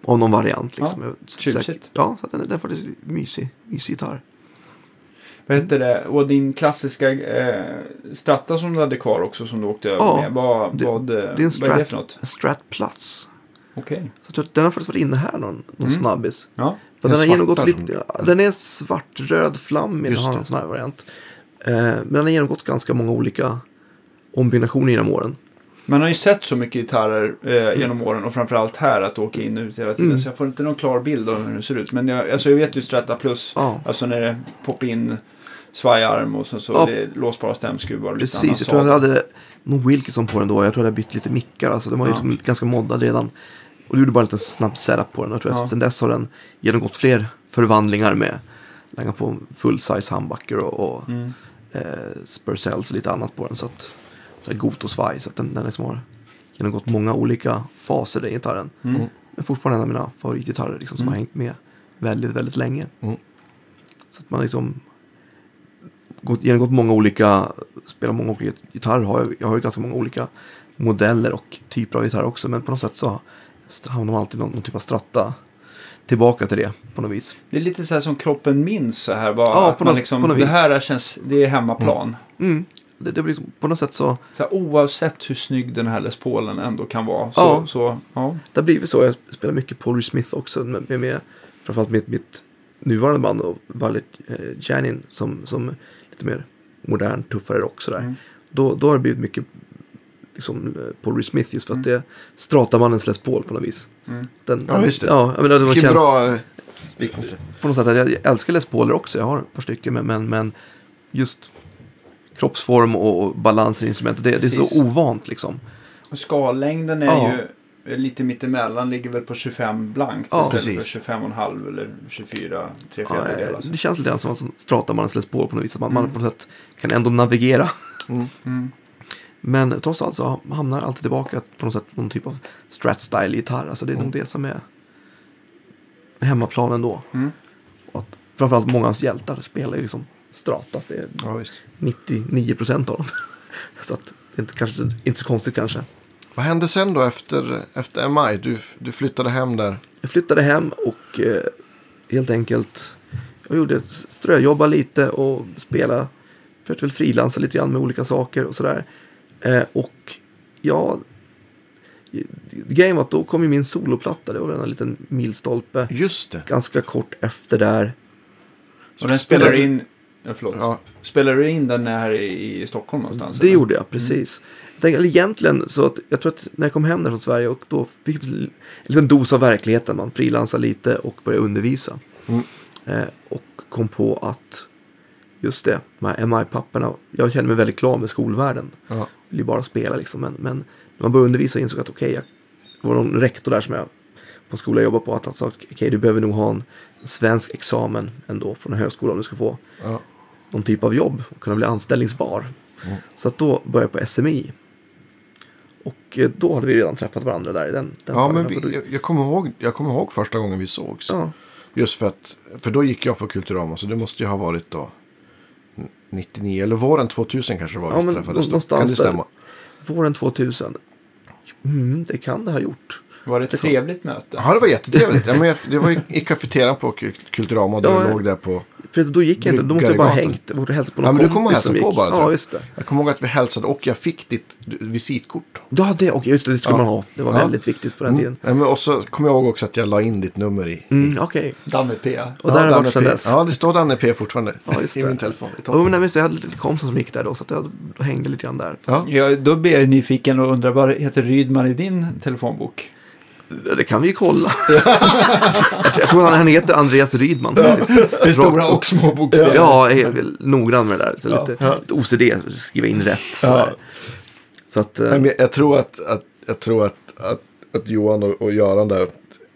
Av någon variant liksom. Ja, tjusigt. Ja, så den, den är faktiskt mysig, mysig gitarr. Vad heter det? Och din klassiska eh, stratta som du hade kvar också som du åkte över Ja, med. Vad, det- vad, det är en vad är det Strat. för något? En Strat Plus. Okej. Så att den har faktiskt varit inne här någon, någon Mm. snabbis. Ja. Den den har genomgått lite, ja, den är svartröd flammig, den har en sån här variant. Eh, men den har genomgått ganska många olika ombyggnationer genom åren. Man har ju sett så mycket gitarrer eh, genom åren och framförallt här att åka in och ut hela tiden. Mm. Så jag får inte någon klar bild av hur det ser ut. Men jag, alltså jag vet ju Strata Plus. Ja. Alltså när det poppar in svajarm och sen så Ja. det låsbara stämskruvar och lite Precis, jag tror jag hade någon Wilkinson på den då. Jag tror jag hade bytt lite mickar. Alltså, den var ju Ja. liksom ganska moddad redan. Och du gjorde bara en liten snabb setup på den. Jag tror Ja. sen dess har den genomgått fler förvandlingar med länga på full size humbucker och, och Mm. eh, spurcells och lite annat på den. Så att, gotosvaj. Så att den, den liksom har genomgått många olika faser i gitarren. Mm. Men fortfarande en av mina favoritgitarrer liksom, som Mm. har hängt med väldigt, väldigt länge. Mm. Så att man liksom gått, genomgått många olika, spelar många olika gitarrer. Har jag, jag har ju ganska många olika modeller och typer av gitarrer också. Men på något sätt så hamnar man alltid någon, någon typ av stratta tillbaka till det på något vis. Det är lite så här som kroppen minns så här. Bara, Ja, att på man något- liksom, på något det vis. här känns, det är hemmaplan. Mm. Det, det blir liksom, på något sätt så, Så här, oavsett hur snygg den här Les Paulen ändå kan vara. Så, Ja. så ja. det har blivit så. Jag spelar mycket Paul Smith också. Med, med, med framförallt mitt, mitt nuvarande band och Valet eh, Janin som, som lite mer modern, tuffare rock sådär. Mm. Då, då har det blivit mycket liksom, eh, Paul Smith just för att det är Stratamannens Les Paul på något vis. Mm. Den, Ja, just det. Ja, jag menar, det Vilken känns bra eh, liknelse. på något sätt att jag älskar Les Pauler också. Jag har ett par stycken men, men, men just kroppsform och, balansen i instrumentet, det, det är så ovant liksom. Och skallängden är Ja. ju lite mittemellan, ligger väl på 25 blankt Ja, istället för precis. 25,5 eller 24, 3 Ja, alltså. det känns lite grann som en Stratamannens Les Paul på något vis. Att man, man Mm. på något sätt kan ändå navigera. Mm. Men trots allt så hamnar alltid tillbaka på något sätt någon typ av Strat-style-gitarr. Alltså det är nog det som är hemmaplanen då. Mm. Och att framförallt många hjältar spelar ju liksom Stratas. Det är Ja, visst. 99 procent av dem. så att det är inte, kanske inte så konstigt kanske. Vad hände sen då efter, efter MI? Du, du flyttade hem där. Jag flyttade hem och eh, helt enkelt jag gjorde ströjobba lite och spela. Försökte väl frilansa lite grann med olika saker och sådär. Eh, och ja, grejen var att då kom ju min soloplatta. Det var en liten milstolpe. Just det. Ganska kort efter där. Och den Spelade in... Ja, förlåt. Ja, Spelar du in den här i, Stockholm någonstans? Det eller? gjorde jag, precis. Jag tänkte, egentligen så att jag tror att när jag kom hem där från Sverige och då fick jag en liten dos av verkligheten. Man frilansade lite och började undervisa. Mm. Eh, och kom på att just det, de här MI-papperna. Jag kände mig väldigt klar med skolvärlden. Ja. Vill ju bara spela liksom. Men, men när man började undervisa insåg jag att okej, jag det var någon rektor där som jag på en skola jag jobbade på att han sa att okej, du behöver nog ha en svensk examen ändå från en högskola om du ska få Ja. Någon typ av jobb och kunna bli anställningsbar. Så att då började jag på SMI. Och eh, då hade vi redan träffat varandra där i den, den Ja, men vi, då- jag, jag, kommer ihåg, jag kommer ihåg första gången vi sågs. ja, Just för att, för då gick jag på Kulturama, så det måste ju ha varit då 99, eller våren 2000 kanske var Ja, vi men träffades då. Kan det stämma? våren 2000. Mm, det kan det ha gjort. Var det ett trevligt möte? Ja, det var jättetrevligt. ja, men jag, det var i, i kafeterian på Kul- Kulturama, där Ja, du låg där på... Precis, då gick jag inte, då måste jag bara hängt. Jag borde hälsa på Ja, någon men du kom och hälsade på bara, Ja, just det. Jag kommer ihåg att vi hälsade och jag fick ditt visitkort. Ja, det, och just det, det skulle Ja. man ha. Det var Ja. väldigt viktigt på den tiden. Ja, men och så kommer jag ihåg också att jag la in ditt nummer i... Mm, Okej. Danne P. Och Ja, där har varit sedan dess. Ja, det står Danne P fortfarande Ja, just i det. min telefon. I Jo, toppen. men nej, just det, jag hade lite kompisar som gick där då, så att jag hängde lite grann där. Ja. Ja, då blir jag nyfiken och undrar vad heter Rydman i din telefonbok? Det kan vi ju kolla. jag, tror, jag tror han heter Andreas Rydman. är stora och små bokstäver. Ja, jag är väl noggrann med det där. Så Ja. lite, lite OCD, skriva in rätt. sådär. Så att, eh, Nej, men jag tror att, att, jag tror att, att, att Johan och, och Göran där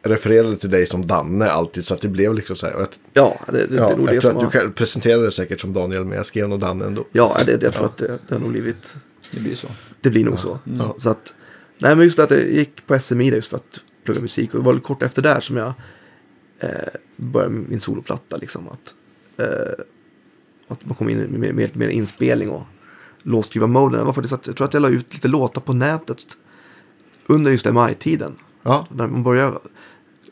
refererade till dig som Danne alltid. Så att det blev liksom så här. Att, ja, det, det, ja, det är nog jag det som att du presenterade det säkert som Daniel, men jag skrev nog Danne ändå. Ja, det, jag tror att det, det har nog blivit... Det blir så. Det blir nog så. så. Så att, nej men just att jag gick på SMI just för att plugga musik. Och det var väl kort efter där som jag eh, började med min soloplatta. Liksom, att, eh, att man kom in med, med, med inspelning och låtskriva moden. Det var faktiskt att jag tror att jag la ut lite låtar på nätet under just MI-tiden. Ja, När man började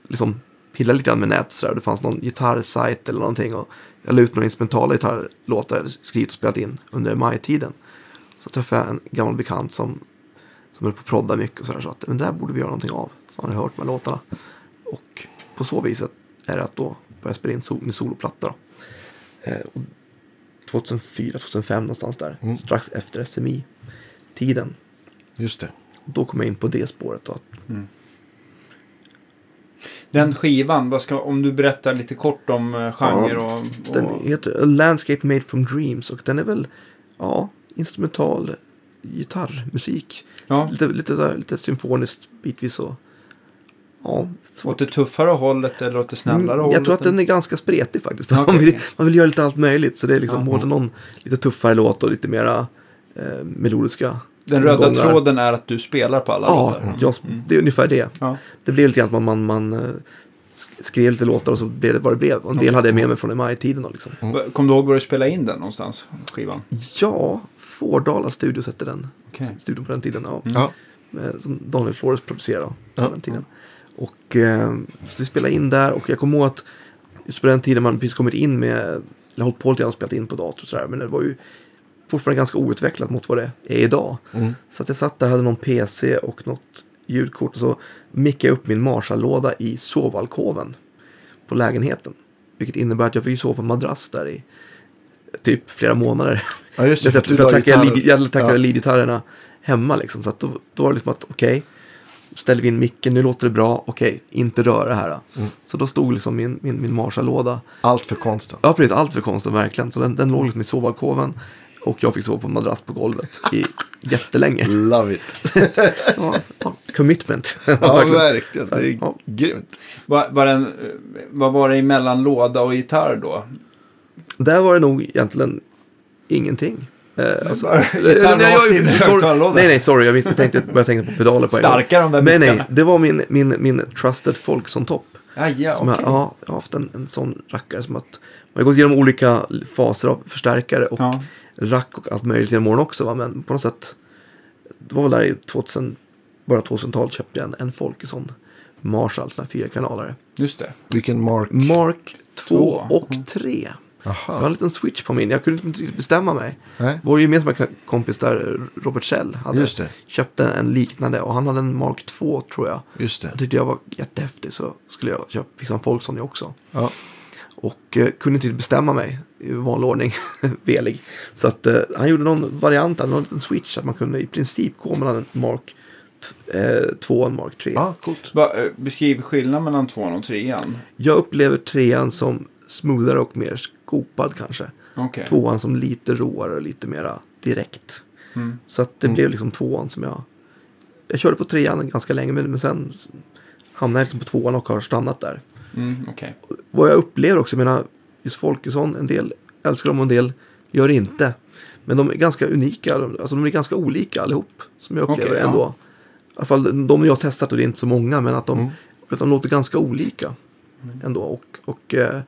liksom pilla lite grann med nät så där. Det fanns någon gitarrsajt eller någonting. Och jag la ut några instrumentala gitarrlåtar jag skrivit och spelat in under MI-tiden. Så träffade jag en gammal bekant som, som höll på att prodda mycket och sådär. Så att men det där borde vi göra någonting av. Så han hade hört de här låtarna. Och på så viset är det att då börja spela in sol, min soloplatta. Eh, och 2004, 2005 någonstans där. Mm. Strax efter SMI-tiden. just det. Då kom jag in på det spåret. Att Den skivan, vad ska, om du berättar lite kort om eh, genre och... och Den heter A Landscape Made From Dreams och den är väl, ja, instrumental gitarrmusik. Ja, Lite, lite, där, lite symfoniskt bitvis och, ja, svårt. åt det tuffare hållet eller åt det snällare Mm, hållet? jag tror att den är ganska spretig faktiskt. Okej, man, vill, man vill göra lite allt möjligt. Så det är liksom Ja. både någon lite tuffare låt och lite mera eh, melodiska. Den röda gångar. tråden är att du spelar på alla Ja, låtar. jag, det är ungefär det. Ja. Det blev lite grann att man, man, man eh, sk- skrev lite låtar och så blev det vad det blev. Och en del hade jag med mig från MI-tiden. då, Liksom. Va- Kom du ihåg var du spelade in den någonstans? Skivan? Ja, Fårdala Studios hette den. Okej. Studion på den tiden. Ja. Ja, Eh, Som Daniel Flores producerade på Ja. den tiden. Och eh, så vi spelade in där och jag kommer ihåg att just på den tiden man precis kommit in med, eller hållit på lite grann och spelat in på dator och sådär. Men det var ju fortfarande ganska outvecklat mot vad det är idag. Mm. Så att jag satt där, hade någon PC och något ljudkort och så mickade jag upp min Marshall-låda i sovalkoven på lägenheten. Vilket innebär att jag fick sova på en madrass där i typ flera månader. Ja just det. Jag, för att du la tackade gitarr- lead- jag tackade Ja. leadgitarrerna hemma liksom. Så att då, då var det liksom att okej, ställer vi in micken, nu låter det bra, okej, inte röra det här. Mm. Så då stod liksom min, min, min Marshall-låda, Allt för konsten. ja precis, allt för konstigt verkligen. Så den, den låg liksom i sovalkoven och jag fick sova på en madrass på golvet i jättelänge. Love it. Ja, ja, commitment. Ja, Verkligen. verkligen. Det är Ja. grymt. Var, var den, eh, vad var det emellan låda och gitarr då? Där var det nog egentligen ingenting. Eh, alltså, nej, jag- in sorry. Nej, nej, sorry. Jag visste- tänkte, började tänka på pedaler på en gång. Starkare de där Nej, nej. Det var min, min, min Trusted Folkson-topp. Ja, ja, Som okej. jag, ja, jag har haft en, en sån rackare som att man har gått igenom olika faser av förstärkare och Ja. rack och allt möjligt genom åren också. Va? Men på något sätt, det var väl där i 2000, bara 2000-talet köpte jag en, en Folkeson Marshall, sån här fyra kanalare. Just det. Vilken Mark. Mark 2 Två. och 3. Jag har Aha. en liten switch på min. Jag kunde inte bestämma mig. Nej. Vår gemensamma kompis där, Robert Schell, hade Just det. köpt en, en liknande och han hade en Mark 2 tror jag. Just det. Jag tyckte jag var jättehäftig så skulle jag köpa, fixa en Folkson också. Ja. Och eh, kunde inte bestämma mig i vanlig ordning, velig. Så att eh, han gjorde någon variant, någon liten switch, så att man kunde i princip gå mellan en Mark eh, 2 och en Mark 3. Ja, coolt. Va, eh, beskriv skillnaden mellan tvåan och trean. Jag upplever trean som smoothare och mer skopad kanske. Okej. Tvåan som lite råare och lite mera direkt. Mm. Så att det Mm. blev liksom tvåan som jag... Jag körde på trean ganska länge men, men sen hamnade jag liksom på tvåan och har stannat där. Mm, okej. Vad jag upplever också, jag menar, just Folkesson, en del älskar dem och en del gör inte. Men de är ganska unika, alltså de är ganska olika allihop. Som jag upplever ja. ändå. I alla fall de jag har testat och det är inte så många, men att de, Mm. att de låter ganska olika Mm. ändå. Och, och eh, ja,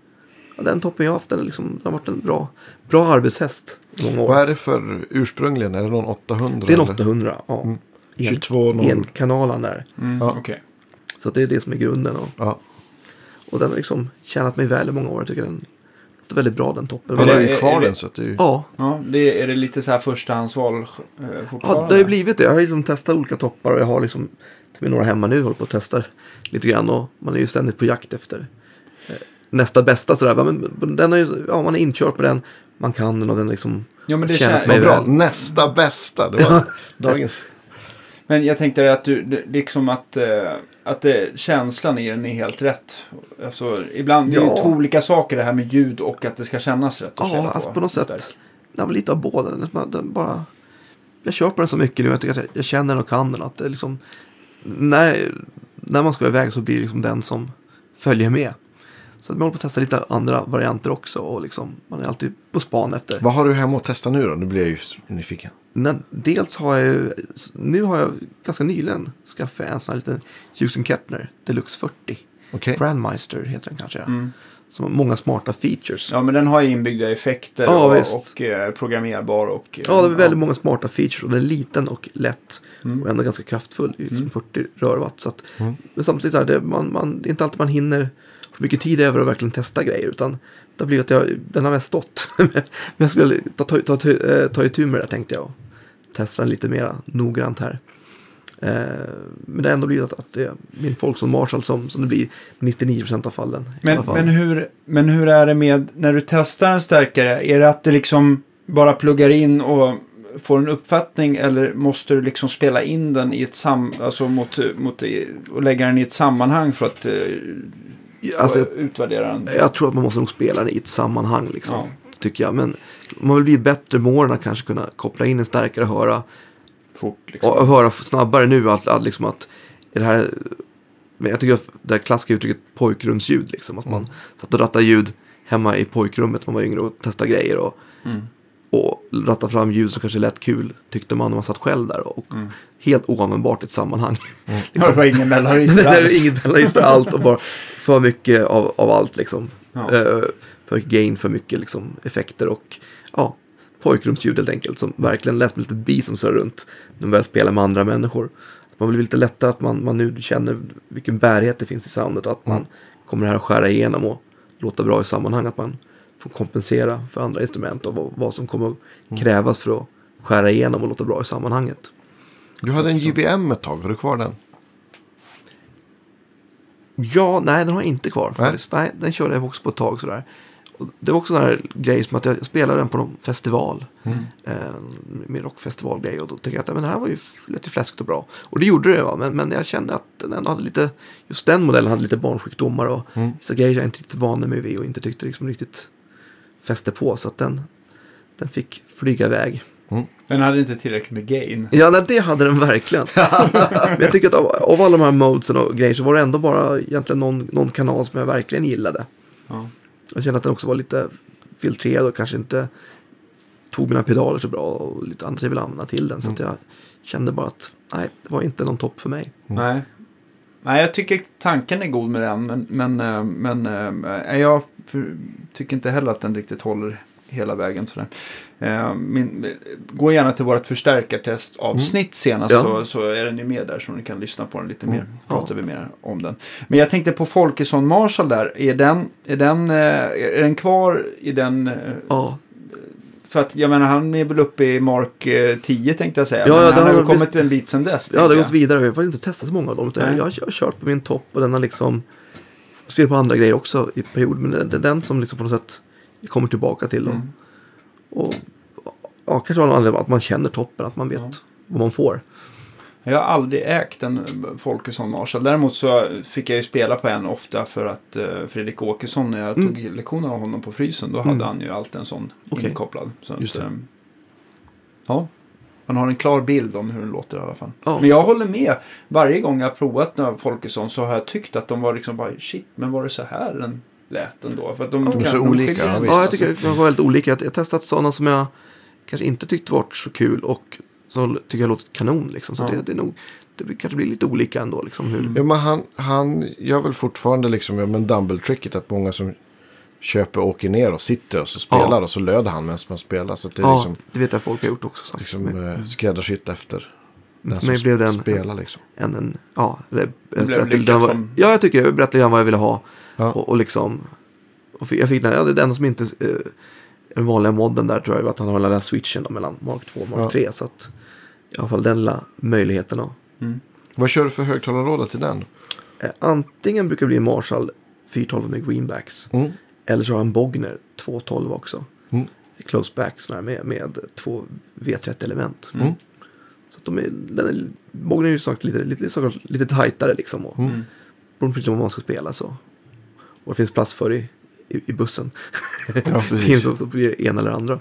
den toppen jag haft, den, är liksom, den har varit en bra, bra arbetshäst många år. Vad är det för ursprungligen? Är det någon 800? Det är en eller? 800, ja. Mm. En, 22 0. en kanalen där. Mm, Ja. okej. Så att det är det som är grunden. Och, Ja. och den har liksom tjänat mig väl i många år. Jag tycker den låter väldigt bra den toppen. Har det- ju är- kvar är det- den så att det är ju... Ja, Ja, det, är det lite så här förstahandsval eh, Ja, det har ju blivit det. Jag har liksom testat olika toppar och jag har liksom till och med några hemma nu håller på att testa lite grann och man är ju ständigt på jakt efter nästa bästa sådär. Men den är ju, ja, man är inkörd på den, man kan den och den liksom Ja, men det tjänat kän- mig bra. Nästa bästa. Det var dagens. Men jag tänkte att du, liksom att, eh, att det, känslan i den är helt rätt. Alltså, ibland, det är ju Ja. två olika saker det här med ljud och att det ska kännas rätt. att Ja, alltså på något Stark. sätt. Det var lite av båda. Den- bara, jag kör på den så mycket nu. Jag, tycker att jag, jag känner den och kan den. Att det liksom, när, när man ska iväg så blir det liksom den som följer med. Så att man håller på att testa lite andra varianter också. Och liksom, man är alltid på span efter. Vad har du hemma att testa nu då? Nu blir jag ju nyfiken. När, dels har jag ju, nu har jag ganska nyligen skaffat en sån här liten Houston Kettner Deluxe 40. Okej. Grandmeister heter den kanske. Mm. Som har många smarta features. Ja, men den har ju inbyggda effekter Ja, och, och eh, programmerbar. Och, eh, Ja, det är väldigt många smarta features och den är liten och lätt. Mm. Och ändå ganska kraftfull. Liksom Mm. 40 rörwatt. Så att, Mm. Men samtidigt så här, det, man, man, det är inte alltid man hinner mycket tid över att verkligen testa grejer. Utan det har blivit att jag, den har mest stått. men jag skulle ta, ta, ta, ta, eh, ta itu med det tänkte jag. Och testa den lite mer noggrant här. Eh, men det har ändå blivit att, att det är min Volkswagen Marshall som, som det blir 99% av fallen. Men, fall. men, hur, men hur är det med när du testar en stärkare? Är det att du liksom bara pluggar in och får en uppfattning eller måste du liksom spela in den i ett sam, alltså mot, mot, och lägga den i ett sammanhang för att eh, alltså, utvärdera den? Jag tror att man måste nog spela den i ett sammanhang liksom. Ja. Tycker jag. Men man vill bli bättre med åren att kanske kunna koppla in en starkare höra. Fort liksom. Och höra snabbare nu att, att, liksom att är det här. Jag tycker att det här klassiska uttrycket pojkrumsljud liksom. Att man satt och rattade ljud hemma i pojkrummet när man var yngre och testade grejer. Och, Mm. Och ratta fram ljud som kanske lät kul tyckte man när man satt själv där. Och Mm. helt oanvändbart i ett sammanhang. Ja, det var ingen mellanregister alls. inget mellanregister allt och bara för mycket av, av allt liksom. Ja. Eh, för mycket gain, för mycket liksom, effekter och ja, pojkrumsljud helt enkelt. Som verkligen lät som ett litet bi som surrar runt när man börjar spela med andra människor. Man blir lite lättare att man, man nu känner vilken bärighet det finns i soundet och att man kommer här att skära igenom och låta bra i sammanhang. Att man får kompensera för andra instrument och vad, som kommer att krävas för att skära igenom och låta bra i sammanhanget. Du hade en JVM ett tag. Har du kvar den? Ja, nej den har jag inte kvar. Nej. Nej, den körde jag också på ett tag sådär. Och det var också en här grej som att jag spelade den på någon festival. Mm. Eh, rockfestivalgrej. Och då tänkte jag att ja, men det här var ju lite fläskigt och bra. Och det gjorde det va. Men, men jag kände att den ändå hade lite, just den modellen hade lite barnsjukdomar. Och Mm. vissa grejer jag inte riktigt vande mig vid och inte tyckte liksom riktigt fäste på. Så att den, den fick flyga iväg. Den hade inte tillräckligt med gain. Ja, nej, det hade den verkligen. Men jag tycker att av, av alla de här modesen och grejer så var det ändå bara egentligen någon, någon kanal som jag verkligen gillade. Ja. Jag kände att den också var lite filtrerad och kanske inte tog mina pedaler så bra och lite andra jag ville använda till den. Så att jag kände bara att nej, det var inte någon topp för mig. Nej. Nej, jag tycker tanken är god med den, men, men, eh, men eh, jag tycker inte heller att den riktigt håller hela vägen. Sådär. Eh, Min, gå gärna till vårt förstärkartestavsnitt senast Ja. så, så är den ju med där så ni kan lyssna på den lite mer. Ja. Pratar vi mer om den. Men jag tänkte på Folkesson Marshall där. Är den, är den, eh, är den kvar i den... eh, Ja, För att jag menar han är väl uppe i Mark eh, 10 tänkte jag säga. Ja, men ja, han det har har ju kommit visst- en bit sedan dess. jag hade tänker gått vidare. Jag har inte testat så många av dem. Nej. jag, jag har kört på min topp och den har liksom spelat på andra grejer också i perioder. Men det, är den som liksom på något sätt kommer tillbaka till. Och, Mm. och ja, kanske av någon anledning att man känner toppen, att man vet Ja. vad man får. Jag har aldrig ägt en Folkesson Marshall. Däremot så fick jag ju spela på en ofta för att eh, Fredrik Åkesson, när jag Mm. tog lektioner av honom på frysen, då Mm. hade han ju alltid en sån Okej. inkopplad. Så att, ehm, ja, man har en klar bild om hur den låter i alla fall. Ja. Men jag håller med. Varje gång jag har provat några Folkesson så har jag tyckt att de var liksom bara shit, men var det så här den lät ändå? För att de, De är så olika, ja, ändå. visst. Ja, jag tycker de var väldigt olika. Jag har testat sådana som jag kanske inte tyckte var så kul och som tycker jag låter kanon. Liksom. Så Ja. det, det, är nog, det kanske blir lite olika ändå. Liksom, hur, Ja, men han, han gör väl fortfarande liksom, ja, men double-tricket att många som köper åker ner och sitter och så spelar Ja. och så löder han medan man spelar. Så att det är ja, liksom, det vet jag folk har gjort också. Så. liksom eh, skräddarsytt efter den som blev den- spelar liksom. en, en, ja, eller, jag blev berättade lite vad- som- Ja, jag tycker jag berättade grann vad jag ville ha. Ja. Och, och liksom, och jag fick den, ja, det är den som inte, eh, den vanliga modden där tror jag var att han har den lilla switchen då, mellan Mark 2 och Mark Ja. 3. Så att i alla fall den lilla möjligheten. Då. Mm. Vad kör du för högtalarlåda till den? Eh, antingen brukar det bli Marshall 412 med greenbacks. Mm. Eller så har han Bogner 212 också. Mm. Close back sån här med, med två V30 element. Mm. Så att de är, den är, Bogner är ju sagt lite, lite, lite, lite tajtare liksom. Och, Mm. Beroende på vad man ska spela så. Och det finns plats för i, i, i bussen. Ja, Det finns så, så blir det ena eller andra.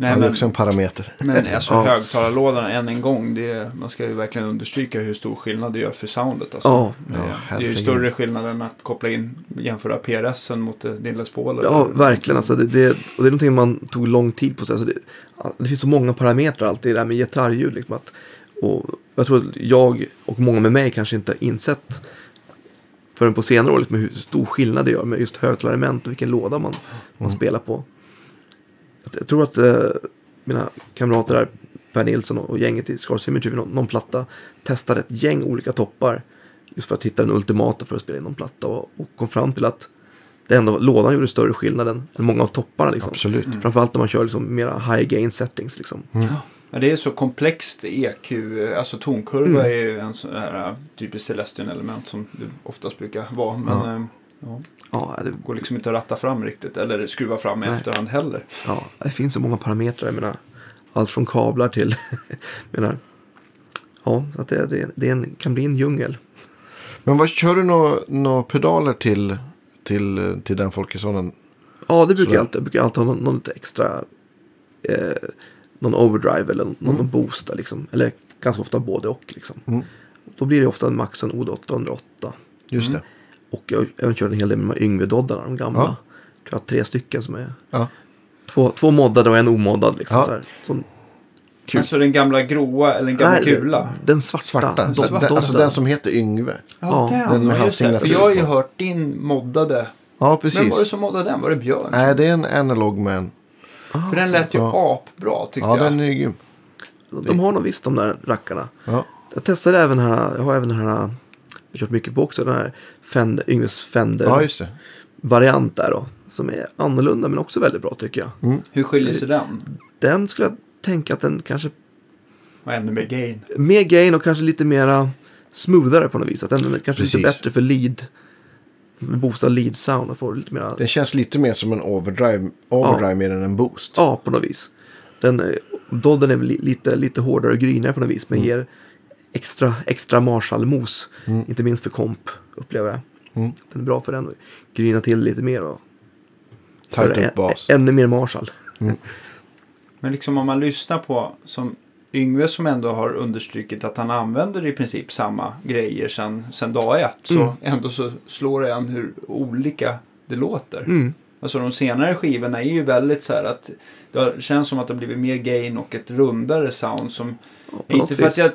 Nej, Han är men, också en parameter. men alltså Ja. högtalarlådan än en gång, det är, man ska ju verkligen understryka hur stor skillnad det gör för soundet. Alltså. Ja. det, Ja, är- det är ju större skillnad än att koppla in, jämföra PRSen mot eh, din Les Paul. Ja, verkligen. Alltså, det, det, och det är någonting man tog lång tid på sig. Alltså, det, det finns så många parametrar alltid i det här med gitarrljud. Liksom, att, och jag tror att jag och många med mig kanske inte har insett förrän på senare år liksom, hur stor skillnad det gör med just högtalarelement och vilken låda man, man Mm. spelar på. Jag, tror att eh, mina kamrater där, Per Nilsson och, och gänget i Scar Symmetry vid någon, någon platta testade ett gäng olika toppar just för att hitta den ultimata för att spela in någon platta och, och kom fram till att det ändå, lådan gjorde större skillnad än, än många av topparna. Liksom. Absolut. Framförallt när man kör liksom mera high gain settings. Liksom. Ja, det är så komplext EQ, alltså tonkurva Mm. är ju en sån här typisk Celestion element som det oftast brukar vara. Men Ja. Ja. Ja, det, det går liksom inte att ratta fram riktigt eller skruva fram i Nej. efterhand heller. ja, det finns så många parametrar. Jag menar, allt från kablar till... menar, ja, att det, det, det är en, kan bli en djungel. Men vad kör du några nå pedaler till, till, till den Folkessonen? Ja, det brukar jag alltid. Jag brukar alltid ha någon, någon lite extra... Eh, någon overdrive eller någon Mm. boost. där, Liksom. Eller ganska ofta både och. Liksom. Mm. Då blir det ofta en Maxon OD808. Just Mm. Och jag har även kört en hel del med de här Yngve-doddarna, de gamla. Ja. Jag tror jag har tre stycken som är Ja. två, två moddade och en omoddad. Liksom, Ja. så här. Som, Kul. Alltså den gamla gråa eller den gamla Nej, gula. Den svarta. Svarta. de- Den, de- alltså den som heter Yngve. Ja, den med ja, just det. För jag har ju hört din moddade. Ja, Vem var det precis. som moddade den? Var det Björn? Nej, det är en analog man. För den lät ju Ja. apbra tyckte Ja, jag. den är grym. De har nog visst de där rackarna. Ja. Jag testade även den här, jag har även den här, kört mycket på också, den här Fender, Yngves Fender ja, just det. variant där då. Som är annorlunda men också väldigt bra tycker jag. Hur skiljer sig den? Den skulle jag tänka att den kanske Och ännu mer gain. mer gain och kanske lite mera smoothare på något vis. Att den är kanske lite Precis. bättre för lead. Boostad lead sound och får lite mera. Den känns lite mer som en overdrive, overdrive mer än en boost. Ja, på något vis. Den, eh, Dodden är lite, lite hårdare och grynare på något vis. Men Mm. ger extra, extra Marshall-mos. Inte minst för komp, upplever jag. Mm. Den är bra för den. att Gryna till lite mer och Tajt göra upp bas. ännu mer Marshall. Men liksom om man lyssnar på som Yngve som ändå har understrukit att han använder i princip samma grejer sen, sen dag ett. Så Mm. ändå så slår det en hur olika det låter. Mm. Alltså de senare skivorna är ju väldigt så här att det känns som att det har blivit mer gain och ett rundare sound som inte för att jag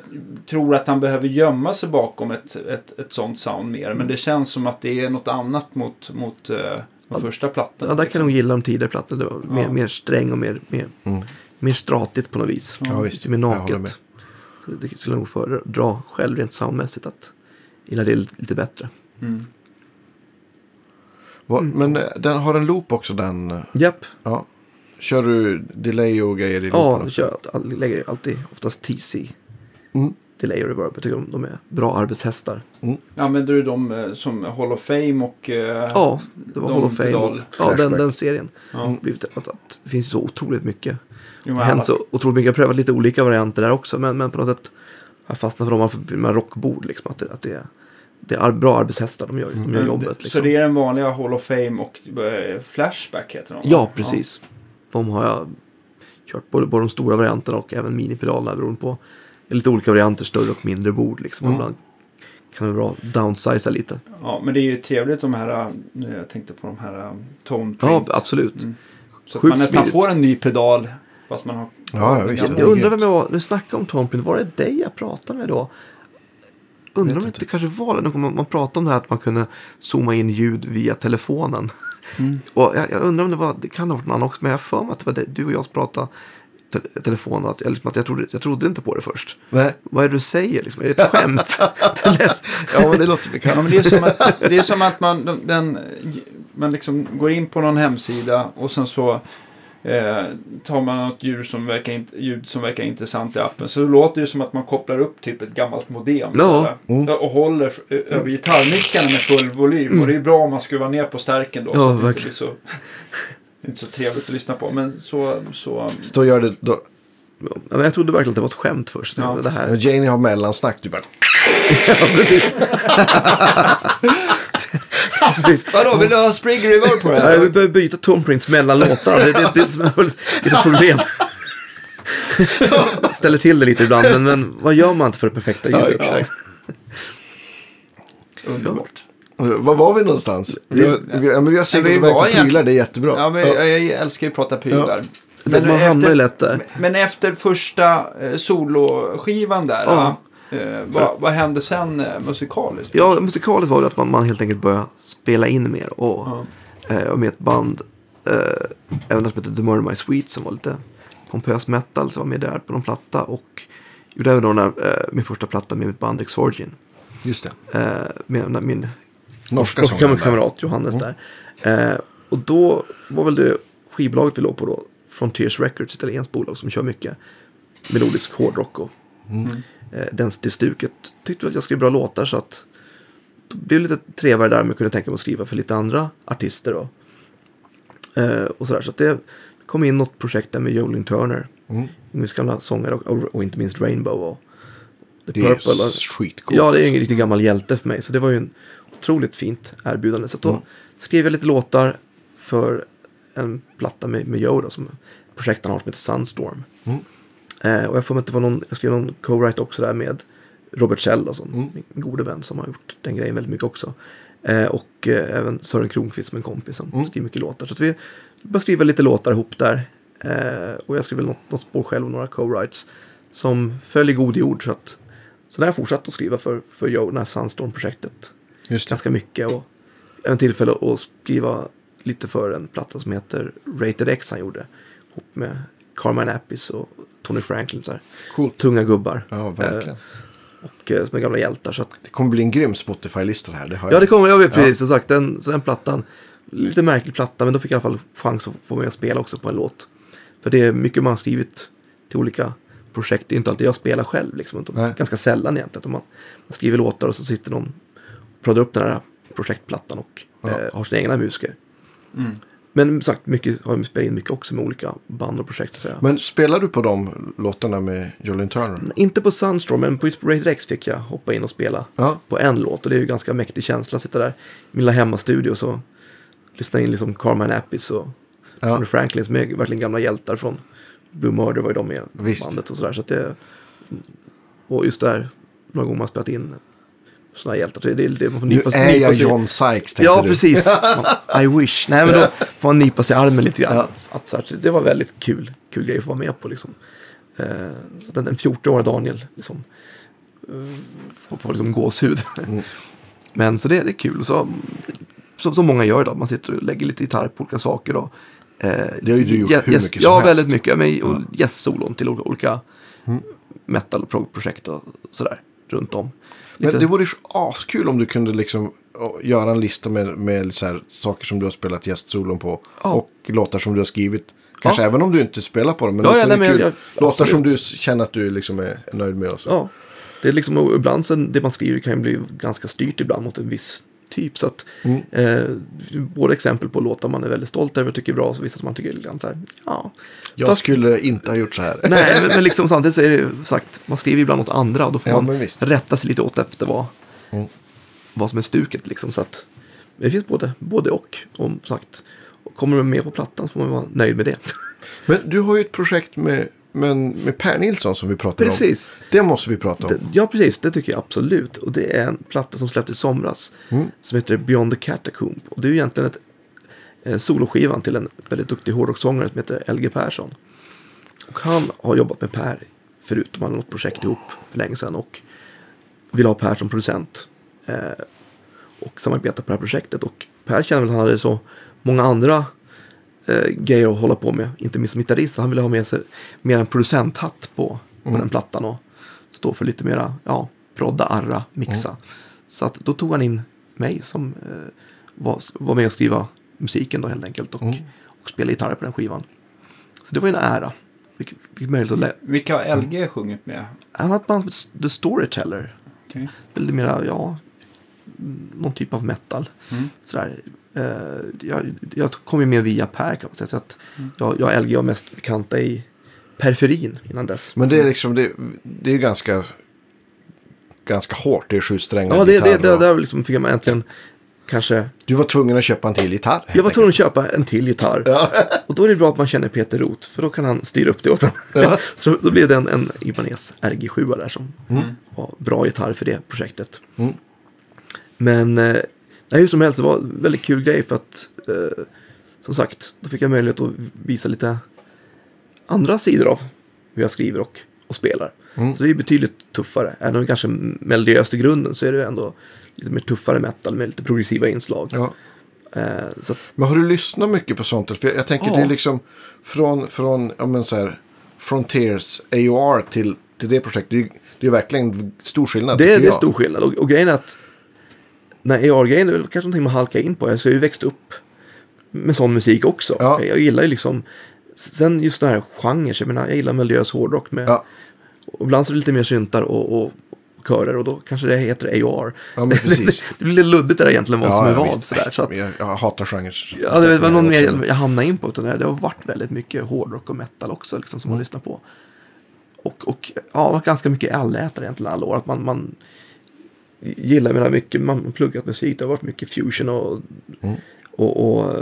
tror att han behöver gömma sig bakom ett, ett, ett sånt sound mer. Men det känns som att det är något annat mot, mot uh, den Ja, första plattan. Ja, där kan jag nog gilla de tidigare plattorna. Det var mer, Ja. mer sträng och mer, mer, Mm. mer stratigt på något vis. Ja, visst. Mer naket. Så det skulle jag nog föredra själv rent soundmässigt att gilla det lite, bättre. Mm. Va, Mm. Men eh, den har en loop också den. eh, Japp, Ja. Kör du delay och grejer i ja, jag kör, all- lägger oftast oftast TC. Mm. Delay och reverb. Jag tycker de, de är bra arbetshästar. Använder du dem eh, som Hall of Fame och... eh, Ja, det var de Hall of Fame. pedal- Ja, den, Flashback. den serien. Ja. Blivit, alltså, att det finns ju så otroligt mycket. Jo, Det har alla- hänt så otroligt mycket. Jag har prövat lite olika varianter där också. Men, men på något sätt jag fastnar för dem för med rockbord. Liksom, att det, att det, är, det är bra arbetshästar de gör, de gör jobbet. Liksom. Så det är den vanliga Hall of Fame och eh, Flashback heter de? va? Ja, precis. De har jag kört både, både de stora varianterna och även minipedalerna beroende på lite olika varianter, större och mindre bord. Liksom. Ibland kan det vara bra downsiza lite. Ja, men det är ju trevligt de här, jag tänkte på de här äh, tone Ja, print. absolut. Mm. Så att sjukt man nästan smidigt. får en ny pedal fast man har... Ja, ja, gamla. Jag undrar vem jag var, nu snackade om Tomprint, var det dig jag pratade med då? Undrar om inte. inte det kanske var det, man, man pratade om det här att man kunde zooma in ljud via telefonen. Mm. och jag, jag undrar om det var, det kan ha varit någon annan också, men jag har för mig att det var det, du och jag som pratade te, telefon och att, jag, liksom, att jag, trodde, jag trodde inte på det först. Nej. Vad är det du säger? Liksom? Är det ett skämt? det Ja, men det låter Ja, bekant. men det, är som att, det är som att man, de- den, man liksom går in på någon hemsida och sen så eh, tar man något ljud som, verkar, ljud som verkar intressant i appen. Så det låter det som att man kopplar upp typ ett gammalt modem Ja. sådär. Mm. och håller över gitarrmickarna med full volym. Och det är bra om man skruvar ner på stärken då. Ja, så att det inte verkligen. blir så, inte så trevligt att lyssna på. Men så... så Så gör det då. ja, men jag trodde verkligen att det var ett skämt först. Ja. Det här. Janie har mellansnack, du bara... Ja, precis. Vadå, vill du ha Spring River på det Nej, vi behöver byta toneprints mellan låtarna. Det är det, det som är lite problem. Ställer till det lite ibland, men, men vad gör man inte för det perfekta Ja, ljudet? exakt. Underbart. Var var vi någonstans? Vi vi, ja, men vi har vi var verkar egentligen- prylar, det är jättebra. Ja, men jag, jag älskar ju att prata prylar. Det- man hamnar ju lätt där. Men efter första eh, soloskivan där, Ja. Eh, vad, vad hände sen eh, musikaliskt? Ja, musikaliskt var det att man, man helt enkelt började spela in mer. Och, Ja. eh, och med ett band, eh, även som heter The Murder My Sweet som var lite pompös metal, så var med där på någon platta. Och gjorde även då den här, eh, min första platta med mitt band Exorgin. Just det. Eh, med min Norska och sångaren. kamrat Johannes där. Eh, och då var väl det skivbolaget vi låg på då, Frontiers Records, ett italienskt bolag som kör mycket melodisk hårdrock och eh, den, det stuket. Tyckte att jag skrev bra låtar så att det blev lite trevligare där, men jag kunde tänka mig att skriva för lite andra artister då. Eh, och sådär, så att det kom in något projekt där med Jolin Turner, Mm. Gamla sångare och, och, och inte minst Rainbow och The Det är Purple. och- skitcoolt. Ja, det är en riktigt gammal hjälte för mig. Så det var ju en otroligt fint erbjudande. Så då Mm. skrev jag lite låtar för en platta med, med Joe då, som projekt han har som heter Sunstorm. Mm. Eh, och jag får mig att det var någon, jag skrev någon co-write också där med Robert Kjell, som Mm. min gode vän som har gjort den grejen väldigt mycket också. Eh, och eh, även Sören Kronqvist som en kompis som Mm. skriver mycket låtar. Så vi började skriva lite låtar ihop där. Eh, och jag skrev väl något, något spår själv och några co-writes som föll i god jord. Så att så där har jag fortsatt att skriva för, för Just det. ganska mycket. Och även tillfälle att skriva lite för en platta som heter Rated X han gjorde. Ihop med Carmine Appice och Tony Franklin. Så här. Coolt. Tunga gubbar. Ja, verkligen. Och eh, som är gamla hjältar. Så att, Det kommer bli en grym Spotify-lista här. Det har ja, det kommer jag precis som sagt. Den, så den plattan, lite märklig platta, men då fick jag i alla fall chans att få med och spela också på en låt. För det är mycket man har skrivit till olika projekt. Det är inte alltid jag spelar själv, liksom. utan Nej. ganska sällan egentligen. Man, man skriver låtar och så sitter någon och ploddar upp den här projektplattan och Ja. eh, har sina egna musiker. Mm. Men som sagt, mycket, har jag spelat in mycket också med olika band och projekt. Så att säga. Men spelar du på de låtarna med Jolin Turner? Inte på Sunstorm, men på Rated X fick jag hoppa in och spela Ja. på en låt. Och det är ju ganska mäktig känsla att sitta där i min lilla hemmastudio och så lyssna in liksom Carmine Appice och Ja. Tony Franklin som är verkligen gamla hjältar från Blue Murder var ju de med Visst. bandet och sådär. Så att det, och just där, några gånger man spelat in sådana hjältar. Så det är lite, man får Nu är jag sig- John Sykes, tänkte Ja, du. precis. I wish. Nej, men då får man nypa sig i armen lite grann. Ja. Att, så här, det var väldigt kul, kul grej att få vara med på. Liksom. Eh, så den, den 14-åriga Daniel liksom, eh, får, liksom gåshud. Mm. Men så det, det är kul. Så, som, som många gör idag. Man sitter och lägger lite gitarr på olika saker. Då. Eh, Det har ju du gjort gä- hur mycket som Ja, helst. väldigt mycket. Men, och gästsolon till ol- olika Mm. metal och prog-projekt och sådär. Runt om. Men Lite- det vore ju askul om du kunde liksom göra en lista med, med så saker som du har spelat gästsolon på. Ja. Och låtar som du har skrivit. Kanske Ja. även om du inte spelar på dem. Men Ja, ja, nej, men jag- jag- låtar som absolut. du känner att du liksom är, nöjd med. Och så. Ja, det är liksom, ibland så det man skriver kan ju bli ganska styrt ibland mot en viss typ. Så att, Mm. eh, både exempel på låtar man är väldigt stolt över och tycker är bra, och vissa som man tycker är lite så här, ja. Jag Fast- skulle inte ha gjort så här. Nej, men, men liksom samtidigt så är det sagt, man skriver ibland åt andra och då får Ja, man rätta sig lite åt efter vad, Mm. vad som är stuket. Liksom, så att, det finns både, både och. och sagt, kommer man med på plattan så får man vara nöjd med det. Men du har ju ett projekt med, med, med Per Nilsson som vi pratade om. Precis. Det måste vi prata om. Det, ja, precis. Det tycker jag absolut. Och det är en platta som släpptes i somras. Mm. Som heter Beyond the Catacomb. Och det är ju egentligen ett eh, soloskivan till en väldigt duktig hårdrockssångare som heter LG Persson. Och han har jobbat med Per förut. De hade något projekt ihop för länge sedan. Och vill ha Per som producent. Eh, och samarbeta på det här projektet. Och Per känner väl att han hade så många andra eh, grejer att hålla på med. Inte minst som gitarrist. Han ville ha med sig mer en producenthatt på, på den plattan. Och stå för lite mera, ja, prodda, arra, mixa. Så att då tog han in mig som eh, var, var med och skriva musiken då helt enkelt. Och, och spela gitarr på den skivan. Så det var ju en ära. Fick, fick möjlighet att Vilka har LG sjungit med? Han har ett band som heter The Storyteller. Okej. Väldigt mera, ja, mm, någon typ av metal. Mm. Sådär. Eh, jag, jag kom ju med via Per kan man säga. Så att jag, jag och LG var mest bekanta i periferin innan dess. Men det är liksom, det, det är ganska, ganska hårt. Det är sju strängar Ja, det, det, gitarr det, och- där liksom fick man äntligen kanske... Du var tvungen att köpa en till gitarr. Jag var tvungen att köpa en till gitarr. Och då är det bra att man känner Peter Roth, för då kan han styra upp det åt en. Ja. Så då blev det en, en Ibanez RG7 där som var bra gitarr för det projektet. Mm. Men eh, nej, hur som helst, det var en väldigt kul grej för att eh, som sagt, då fick jag möjlighet att visa lite andra sidor av hur jag skriver och, och spelar. Mm. Så det är betydligt tuffare. Även om det kanske är melodiöst i grunden så är det ändå lite mer tuffare metal med lite progressiva inslag. Ja. Eh, så att, Men har du lyssnat mycket på sånt? För jag, jag tänker Ja. det är liksom från, från ja, men så här, Frontiers AOR till, till det projektet. Det är, det är verkligen stor skillnad. Det, det är stor skillnad. Och, och grejen är att när AR-grejen är väl kanske någonting man halkar in på. Alltså, jag har ju växt upp med sån musik också. Ja. Jag gillar ju liksom, sen just den här genren, jag menar, jag gillar melodiös hårdrock med, Ja. och ibland så är det lite mer syntar och, och körer och då kanske det heter AR. Ja, men precis. det blir lite luddigt där egentligen vad Ja, som är vad. Sådär, så att, jag, jag hatar genrer. Ja, det var någon mer jag hamnade in på. Utan det har varit väldigt mycket hårdrock och metal också liksom, som man lyssnar på. Och, och ja, varit ganska mycket allätare egentligen alla år. Att man, man gillar, menar, mycket, man har pluggat musik. Det har varit mycket fusion och, Mm. och, och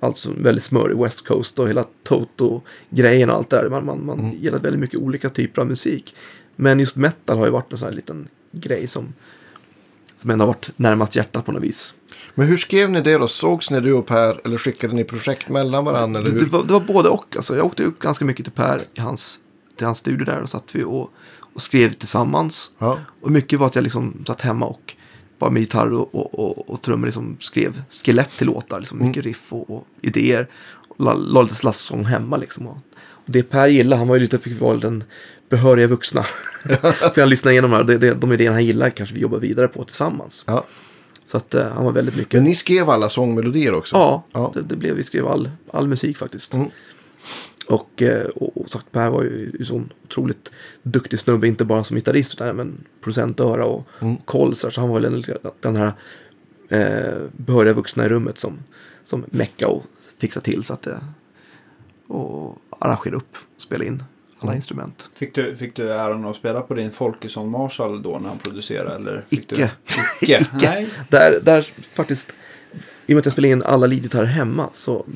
alltså väldigt smörig West Coast och hela Toto-grejen och allt det där. Man, man, man gillar väldigt mycket olika typer av musik. Men just metal har ju varit en sån här liten grej som, som ändå har varit närmast hjärtat på något vis. Men hur skrev ni det då? Sågs ni du och Per? Eller skickade ni projekt mellan varandra? Eller Det, hur? det, var, det var både och. Alltså, jag åkte upp ganska mycket till Per i hans, till hans studio där och satt vi och, och skrev tillsammans. Ja. Och mycket var att jag liksom satt hemma och bara med gitarr och, och, och, och trummor liksom skrev skelett till låtar. Liksom mycket riff och, och idéer. La, la lite slasksång hemma liksom. Och, det Per gillade, han var ju lite, fick vara den behöriga vuxna. För han lyssnade igenom här, det, det, de idéerna han gillar kanske vi jobbar vidare på tillsammans. ja. Så att eh, han var väldigt mycket. Men ni skrev alla sångmelodier också? Ja, Ja. Det, det blev, vi skrev all, all musik faktiskt. Mm. Och, eh, och, och sagt, Per var ju en sån otroligt duktig snubbe, inte bara som gitarrist utan även producentöra och Mm. koll. Så han var väl den, den här eh, behöriga vuxna i rummet som, som mecka och fixa till så att det, och arrangera upp och spela in alla Mm. instrument. Fick du, fick du äran att spela på din Folkesson Marshall då när han producerade? Eller fick Icke. Du... Icke? Nej. Där, där faktiskt, i och med att jag spelade in alla leadgitarrer hemma så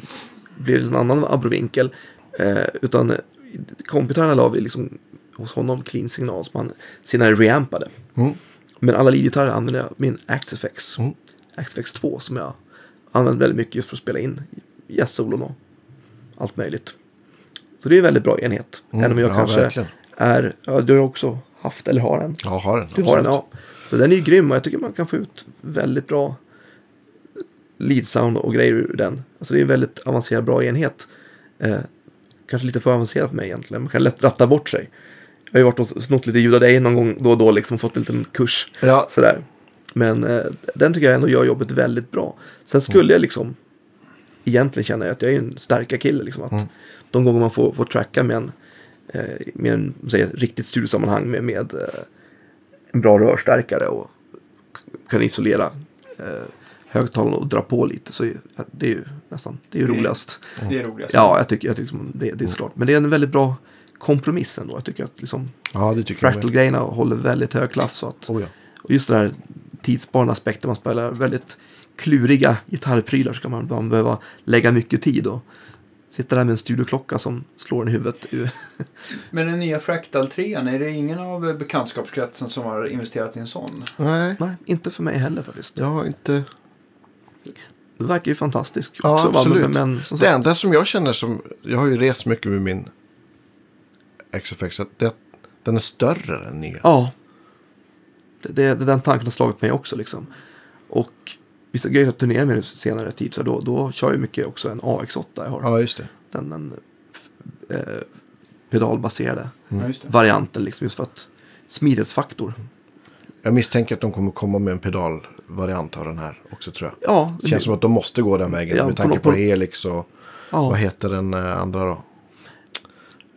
blir det en annan abrovinkel. Eh, utan kompgitarrerna la vi liksom hos honom clean signal som han senare reampade. Mm. Men alla leadgitarrer använde jag min Axifex. Mm. Axifex 2 som jag använde väldigt mycket just för att spela in jazzsolon och allt möjligt. Så det är en väldigt bra enhet. Mm, Även om jag ja, kanske verkligen. är, ja du har också haft eller har en. Ja, har den. Du har den, absolut. ja. Så den är ju grym och jag tycker man kan få ut väldigt bra lead sound och grejer ur den. Alltså det är en väldigt avancerad, bra enhet. Eh, kanske lite för avancerad för mig egentligen. Man kan lätt ratta bort sig. Jag har ju varit och snott lite ljud av dig någon gång då och då liksom fått en liten kurs. Ja. Sådär. Men eh, den tycker jag ändå gör jobbet väldigt bra. Sen skulle jag liksom egentligen känna att jag är en starka kille. Liksom, att De gånger man får, får tracka med en, eh, med en säger, riktigt studiosammanhang med, med eh, en bra rörstärkare och kan isolera eh, högtalaren och drar på lite så det är ju nästan det är ju Det roligast. Det är roligast. Ja, jag tycker, jag tycker det, det är såklart. Men det är en väldigt bra kompromiss ändå. Jag tycker att liksom Ja. Fractal-grejerna håller väldigt hög klass. Så att, Oh, ja. och just den här tidssparande aspekten, man spelar väldigt kluriga gitarrprylar så kan man, man behöva lägga mycket tid och sitta där med en studioklocka som slår en i huvudet. Men den nya Fractal 3, är det ingen av bekantskapskretsen som har investerat i en sån? Nej, Nej, inte för mig heller faktiskt. jag har inte... Det verkar ju fantastiskt Ja, också. absolut. Men, men som Det enda som jag känner som... Jag har ju rest mycket med min XFX. Att det, den är större än nya. Ja. Det, det, den tanken har slagit mig också liksom. Och vissa grejer jag turnerar med senare tid så då, då kör jag mycket också en AX8 jag har. Ja, just det. Den, den eh, pedalbaserade det. varianten liksom just för att smidighetsfaktor. Jag misstänker att de kommer komma med en pedalvariant av den här också tror jag. Ja, Det känns som att de måste gå den vägen Ja, med tanke på på- Helix och ja. vad heter den eh, andra då?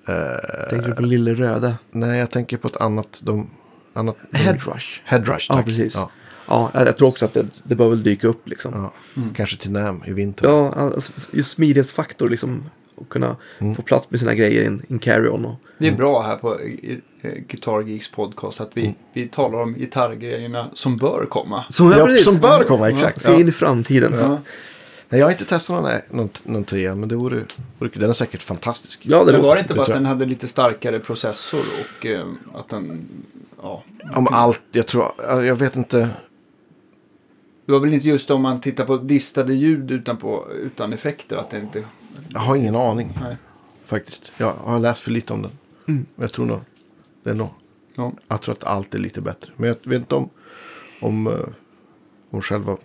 Eh, Tänker du på Lille Röde? nej, jag tänker på ett annat. De, annat Headrush. Headrush, Ja, tack. precis. Ja, Ja, jag, tror också att det, det bör väl dyka upp liksom. ja. Kanske till NAM i vinter. Ja, alltså, just smidighetsfaktor liksom. Och kunna Mm. få plats med sina grejer i en, carry-on. Och, Det är bra här på Guitar Geeks podcast att vi, vi talar om gitarrgrejerna som bör komma. som, Ja, som bör komma, exakt. Se Ja. in i framtiden. Ja. Nej, jag har inte testat någon, någon, någon trea, men det vore, vore. Den är säkert fantastisk. Ja, det Men var det inte bara att den hade lite starkare processor och eh, att den... Ja. Om allt, jag tror, jag vet inte. Det var väl inte just om man tittar på distade ljud utan, på, utan effekter att det inte... Jag har ingen aning Nej. faktiskt. Jag har läst för lite om den. Mm. Men jag tror nog, det är nog. Ja. Jag tror att allt är lite bättre. Men jag vet inte om, om, eh, om själva,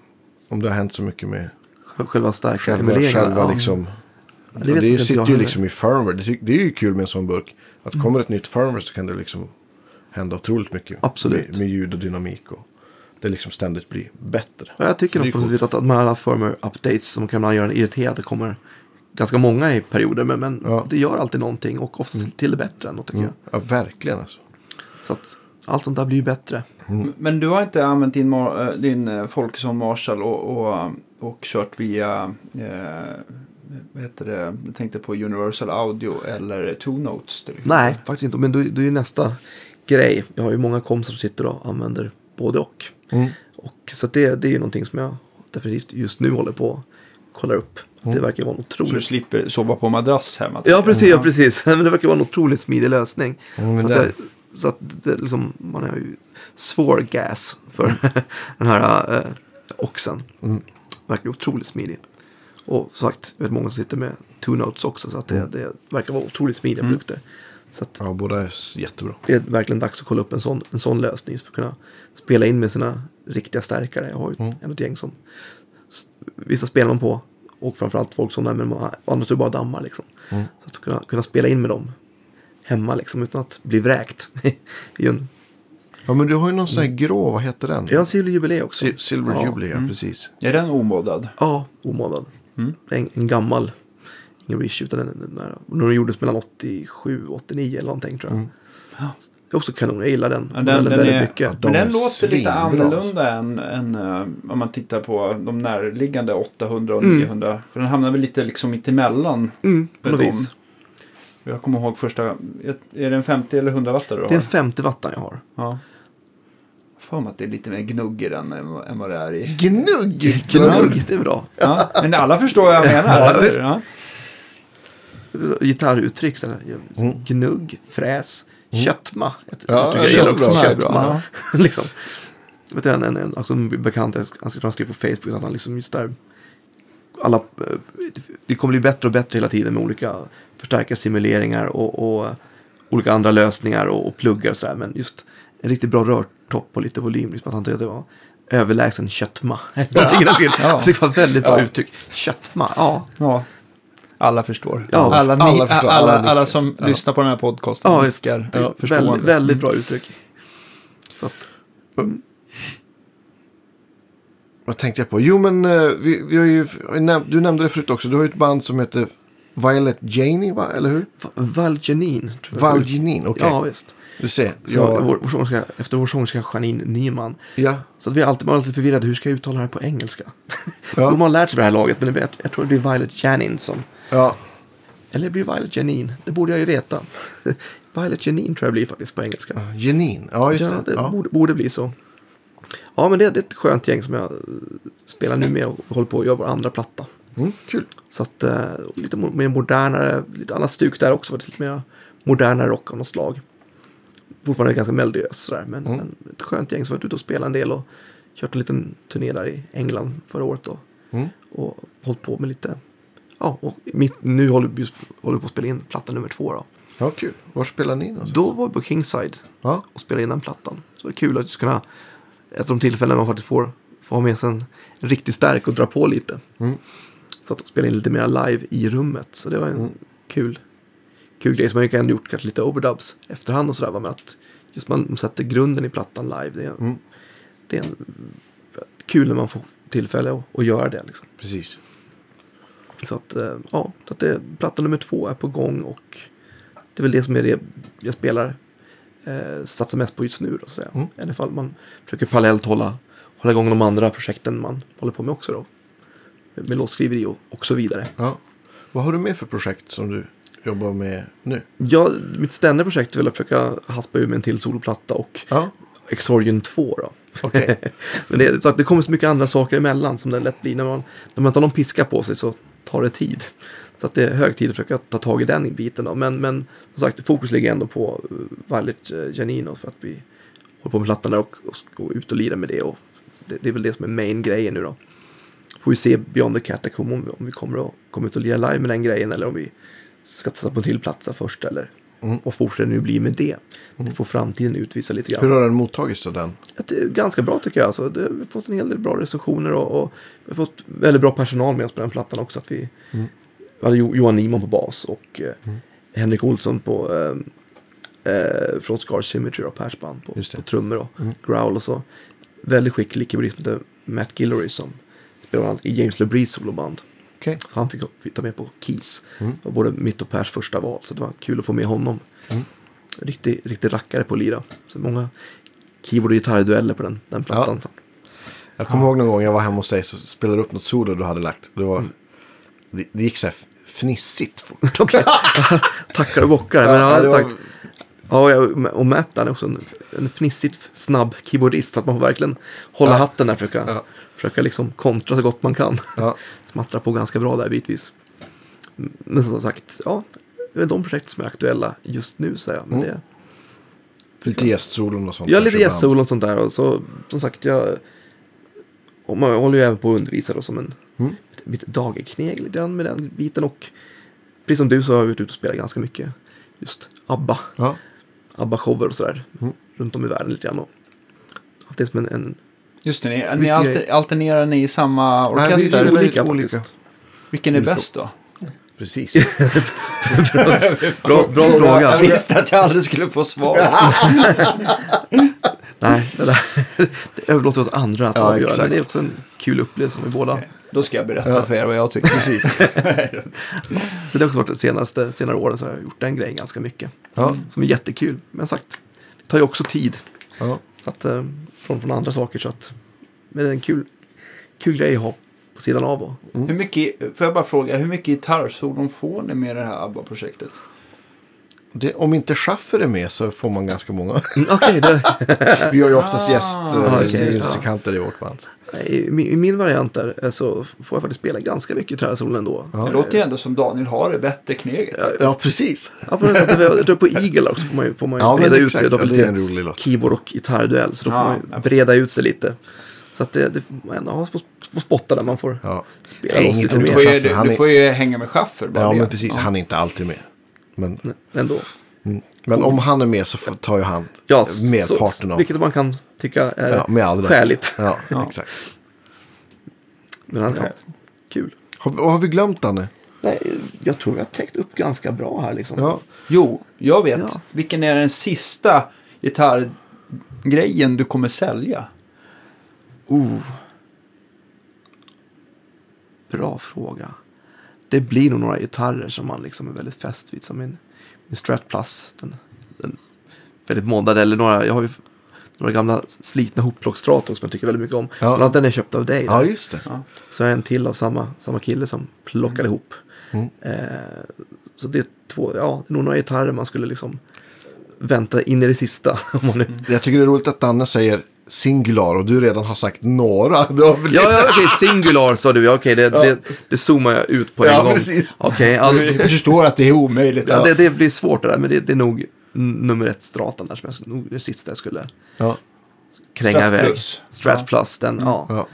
om det har hänt så mycket med Själva starka själva, emuleringarna. själva ja. liksom. Det Det, sitter jag ju heller. liksom i firmware. Det, det är ju kul med en sån burk. Att kommer ett nytt firmware så kan det liksom hända otroligt mycket. Absolut. Med, med ljud och dynamik. Och det liksom ständigt blir bättre. Ja, jag tycker Det nog på sätt att de här alla firmware-updates som kan göra en irriterad, det kommer ganska många i perioder. Men, men Ja. det gör alltid någonting och oftast till det bättre ändå tycker Mm. jag. Ja, verkligen alltså. Så att allt sånt där blir ju bättre. Men du har inte använt din, eh, din eh, Folkesson Marshall och, och, och kört via... Eh, vad heter det? Jag tänkte på Universal Audio eller Two Notes. Nej, faktiskt inte. Men då, då är ju nästa grej. Jag har ju många kompisar som sitter och använder både och. Mm. och så att det, det är ju någonting som jag definitivt just nu håller på att kolla upp. Det verkar vara en Så du otroligt... slipper sova på madrass hemma. Ja, precis. Ja, precis. Men det verkar vara en otroligt smidig lösning. Mm, så, att det- så att det liksom, man har ju svår gas för den här eh, oxen. Mm. Verkar otroligt smidig. Och som sagt, jag vet många som sitter med two notes också. Så att det, Mm. det verkar vara otroligt smidiga produkter. Så att Ja, båda är jättebra. det är verkligen dags att kolla upp en sån, en sån lösning. För att kunna spela in med sina riktiga stärkare. Jag har ju Mm. ett gäng som vissa spelar man på. Och framförallt folk som men man- andra står bara dammar liksom. Mm. Så att kunna, kunna spela in med dem hemma liksom utan att bli vräkt. är en, Ja, men du har ju någon sån här grå, vad heter den? jag har silverjubiläe också. Si- Silver Ja. Jubilee, ja precis. Är den omoddad? Ja, omoddad. Mm. En, en gammal. Ingen reissue utan den, den där. Den gjordes mellan 87 och 89 eller någonting tror jag. Mm. Det är också kanon. Jag gillar den, Ja, den- den väldigt är- mycket. Ja, de Men den låter lite svinbra, annorlunda än, än eh, om man tittar på de närliggande 800 och Mm. 900. För den hamnar väl lite liksom mittemellan. Mm, på något vis. Jag kommer ihåg första, är det en 50 eller 100 watt du har? Det är en 50 wattan jag har. Ja. Får mig att det är lite mer gnugg i den än, vad- det är i. Gnugg! Gnugg, det är bra. Ja, men alla förstår vad jag menar. Ja, eller? Ja. Gitarruttryck, sådär. Mm. gnugg, fräs, köttma. Ett Ja, jag gillar också. bra. Köttma. liksom. Vet, en, en, en, också en bekant, han skrev på Facebook att han liksom just där, alla, eh, det kommer bli bättre och bättre hela tiden med olika förstärka simuleringar och, och olika andra lösningar och, och pluggar och sådär. Men just en riktigt bra rörtopp och lite volym, liksom att han tyckte att det var överlägsen köttma. Ja. Tycker det var ett väldigt bra Ja. uttryck. Köttma, ja. Ja. Alla förstår. Ja, alla, ni, alla förstår, alla, alla alla, som Ja. lyssnar på den här podcasten Ja, nickar Ja, väldigt, väldigt bra uttryck. Så att, Vad tänkte jag på? Jo, men eh, vi, vi har ju, du nämnde det förut också. Du har ju ett band som heter Violet Janey, va? eller hur? Va- Valgenin. tror jag. Valgenin, okej. Ja, visst. Du ser. Jag, vår, vår efter vår sångerska Janine Nyman. ja, Så att vi har alltid varit lite förvirrade. Hur ska jag uttala det här på engelska? Ja. De har lärt sig det här laget, men jag, jag tror det blir Violet Janin som... ja, Eller blir Violet Janine? Det borde jag ju veta. Violet Janine tror jag blir faktiskt på engelska. Janine. Ja, just ja, det. Ja. Borde, borde bli så. Ja, men det, det är ett skönt gäng som jag spelar nu med och håller på att göra vår andra platta. Mm, kul. Så att eh, lite mer modernare, lite annat stuk där också. Lite mer modernare rock av något slag. Fortfarande ganska melodiös sådär. Men, Mm. men ett skönt gäng som varit ute och spelat en del och kört en liten turné där i England förra året. Och, Mm. och hållit på med lite, ja, och mitt, nu håller vi håller på att spela in platta nummer två då. Ja, kul. Var spelar ni någonstans? Då var vi på Kingside Ja, och spela in den plattan. Så det är kul att just kunna, ett av de tillfällen man faktiskt får, får ha med sig en, en riktig stärk och dra på lite. Mm. Så att spela in lite mer live i rummet. Så det var en Mm. kul, kul grej. som man ju kan gjort kanske lite overdubs efterhand och sådär. Men att just man sätter grunden i plattan live. Det är, Mm. det är en, kul när man får tillfälle att, att göra det. Liksom. precis. Så att, eh, ja, så att det, platta nummer två är på gång och det är väl det som är det jag spelar, eh, satsar mest på just nu då, så att säga. Mm. I alla fall man försöker parallellt hålla, hålla igång de andra projekten man håller på med också då. Med låtskriveri och, och så vidare. Ja. Vad har du med för projekt som du jobbar med nu? Ja, mitt ständiga projekt är väl att försöka haspa ur med en till soloplatta och Ja, Exorgen 2 då. okej. Men det, det kommer så mycket andra saker emellan som det lätt blir. När man, när man inte har någon piska på sig så tar det tid. Så att det är hög tid att försöka ta tag i den biten. Då. Men, men som sagt, fokus ligger ändå på uh, Violet eh, Janino för att vi håller på med plattan där och, och gå ut och lira med det. Och det, det är väl det som är main-grejen nu då. Får vi se Beyond the Catacomb om, vi- om vi kommer att komma ut och lira live med den grejen eller om vi ska ta på en till platsa först eller Mm. vad fortsätter nu bli med det. Det får framtiden utvisa lite grann. Hur har den mottagits av den? Ganska bra tycker jag. Alltså, det, vi har fått en hel del bra recensioner och, och vi har fått väldigt bra personal med oss på den plattan också. Att vi, Mm. vi hade Jo- Johan Nyman på bas och eh, Henrik Olsson på, eh, eh, från Scar Symmetry och Persband på, på trummor och Mm. growl och så. Väldigt skicklig keyboardist som heter Matt Guillory som spelar i James LeBreeze soloband. Okej. Så han fick, fick ta med på keys. Mm. Det var både mitt och Pers första val. Så det var kul att få med honom. Mm. Riktig, riktig rackare på att lira. Så många keyboard och gitarrdueller på den, den plattan. Så. Jag kommer ihåg någon gång jag var hemma hos dig så spelade du upp något solo du hade lagt. Det, var, det, det gick så här fnissigt fort. Tackar och bockar. Men jag det hade var- sagt, ja, och Matt han är också en, en fnissigt snabb keyboardist. Så att man får verkligen hålla Ja. hatten där. Försöka, Ja. försöka liksom kontra så gott man kan. Ja, Smattrar på ganska bra där bitvis. Men som sagt, ja. Det är de projekt som är aktuella just nu säger jag. Men Mm. det, lite gästsolon och sånt. Kanske lite ibland. gästsol och sånt där. Och så, som sagt, jag, och man håller ju även på att undervisa då som en Mm. mitt dagerkneg lite grann med den biten. Och precis som du så har jag varit ute och spelat ganska mycket just ABBA, Ja, ABBA-shower och sådär. Mm. Runt om i världen lite grann. Och haft det som en, en Just det, ni, ni alter, alternerar ni i samma Nej, vi orkester? spelar olika, olika. faktiskt. Vilken är olika. bäst då? precis. Bra, bra Jag fråga. visste att jag aldrig skulle få svar. Nej, det, där, det överlåter åt andra att Ja, avgöra. exakt. Men det är också en kul upplevelse med båda. Okej, Då ska jag berätta Ja. för er vad jag tycker. precis. Så det har också varit de senaste senare åren så har jag gjort den grejen ganska mycket. Ja, Som är jättekul. Men sagt, det tar ju också tid. ja. Så att, eh, från, från andra saker. Så att, men det är en kul, kul grej att ha på sidan av. Och, Hur mycket, får jag bara fråga, hur mycket gitarrsolon får ni med det här ABBA-projektet? Det, om inte Schaffer är med så får man ganska många. Mm, det, Vi har ju oftast Ah, gästmusikanter i vårt band. i, min- I min variant där eh, så får jag faktiskt spela ganska mycket gitarrsolon ändå. Ja. Det låter ju ändå som Daniel har det bättre kneget. Ja, precis. Ja, på, jag tror på Eagle också får man ju, får man ju Ja, breda ut sig. Då Ja, det är en rolig låt. keyboard och gitarrduell. Så då får Ja, man ju breda ut sig lite. Så att det, det ändå ha små, små spottar där man får Ja, spela Nej, loss inget lite Du får, ju, du, du får ju hänga med Schaffer bara ja det. men precis. Han är inte alltid med. Men, Men ändå. men om han är med så tar ju han Ja, merparten så, av... Vilket man kan tycka är Ja, med skäligt. Ja, Ja. exakt. Men han, ja, kul. Har, vad har vi glömt, Danne? Nej, jag tror vi har täckt upp ganska bra här liksom. Ja, Jo, jag vet. Ja. Vilken är den sista gitarrgrejen du kommer sälja? Oh. Bra fråga. Det blir nog några gitarrer som man liksom är väldigt fäst vid. Som min, min Strat Plus. Den, den väldigt moddade. Eller några, jag har ju några gamla slitna hopplockstrator som jag tycker väldigt mycket om. Ja. Bland annat den är köpt av dig. Ja, just det. Så jag är en till av samma, samma kille som plockade ihop. Mm. Eh, så det är två, ja, det är nog några gitarrer man skulle liksom vänta in i det sista. Om man nu... Jag tycker det är roligt att Danne säger singular och du redan har sagt några. Du har väl- Ja, ja okej, singular sa du. Ja, Okej, det, Ja. det, det zoomar jag ut på en Ja, gång. precis. Okej, ja, Jag förstår att det är omöjligt. ja, det, det blir svårt det där, men det, det är nog nummer ett stratan där som jag, nog det sista jag skulle Ja. kränga Strat iväg. plus. Strat Ja. plus, den, ja. Ja.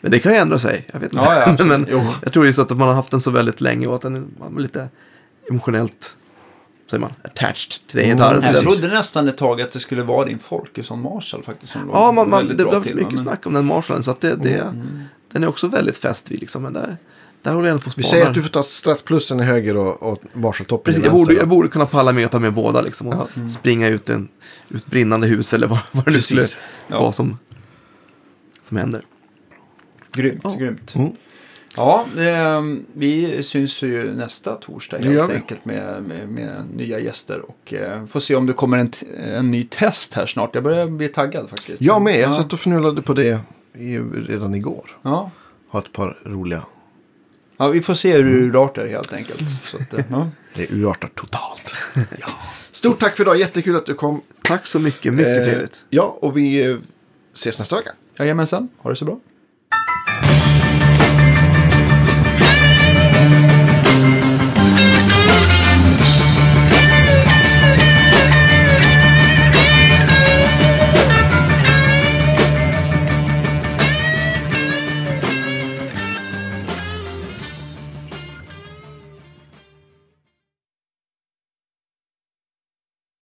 Men det kan ju ändra sig, jag vet inte. Ja, ja, absolut. men Jo. jag tror just att man har haft den så väldigt länge och att den är lite emotionellt, säger man, attached till den gitarren. så Jag trodde nästan ett tag att det skulle vara din Folkesson Marshall faktiskt. Som Ja, man, man, det bra har varit till, mycket men- snack om den Marshallen, så att det, det, Mm. den är också väldigt fäst vid liksom. Men där, där håller jag ändå på och Vi spanar. säger att du får ta Strat-plussen i höger och, och Marshall-toppen i Precis, jag vänster. borde, då. jag borde kunna palla med att ta med båda liksom. Och springa ut en ut brinnande hus eller vad, vad det nu skulle. Ja. vara som, som händer. Grymt, Ja. grymt. Mm. Ja, eh, vi syns ju nästa torsdag Det helt enkelt med, med, med nya gäster. Och eh, får se om det kommer en, en ny test här snart. Jag börjar bli taggad faktiskt. Jag med. Jag ja. satt och fnulade på det i, redan igår. Ja. Har ett par roliga. ja, vi får se hur det urartar helt enkelt. Så att, eh, ja. Det urartar totalt. Stort tack för idag. Jättekul att du kom. Tack så mycket, mycket Eh, trevligt. Ja, och vi eh, ses nästa vecka. Jajamensan, ha det så bra.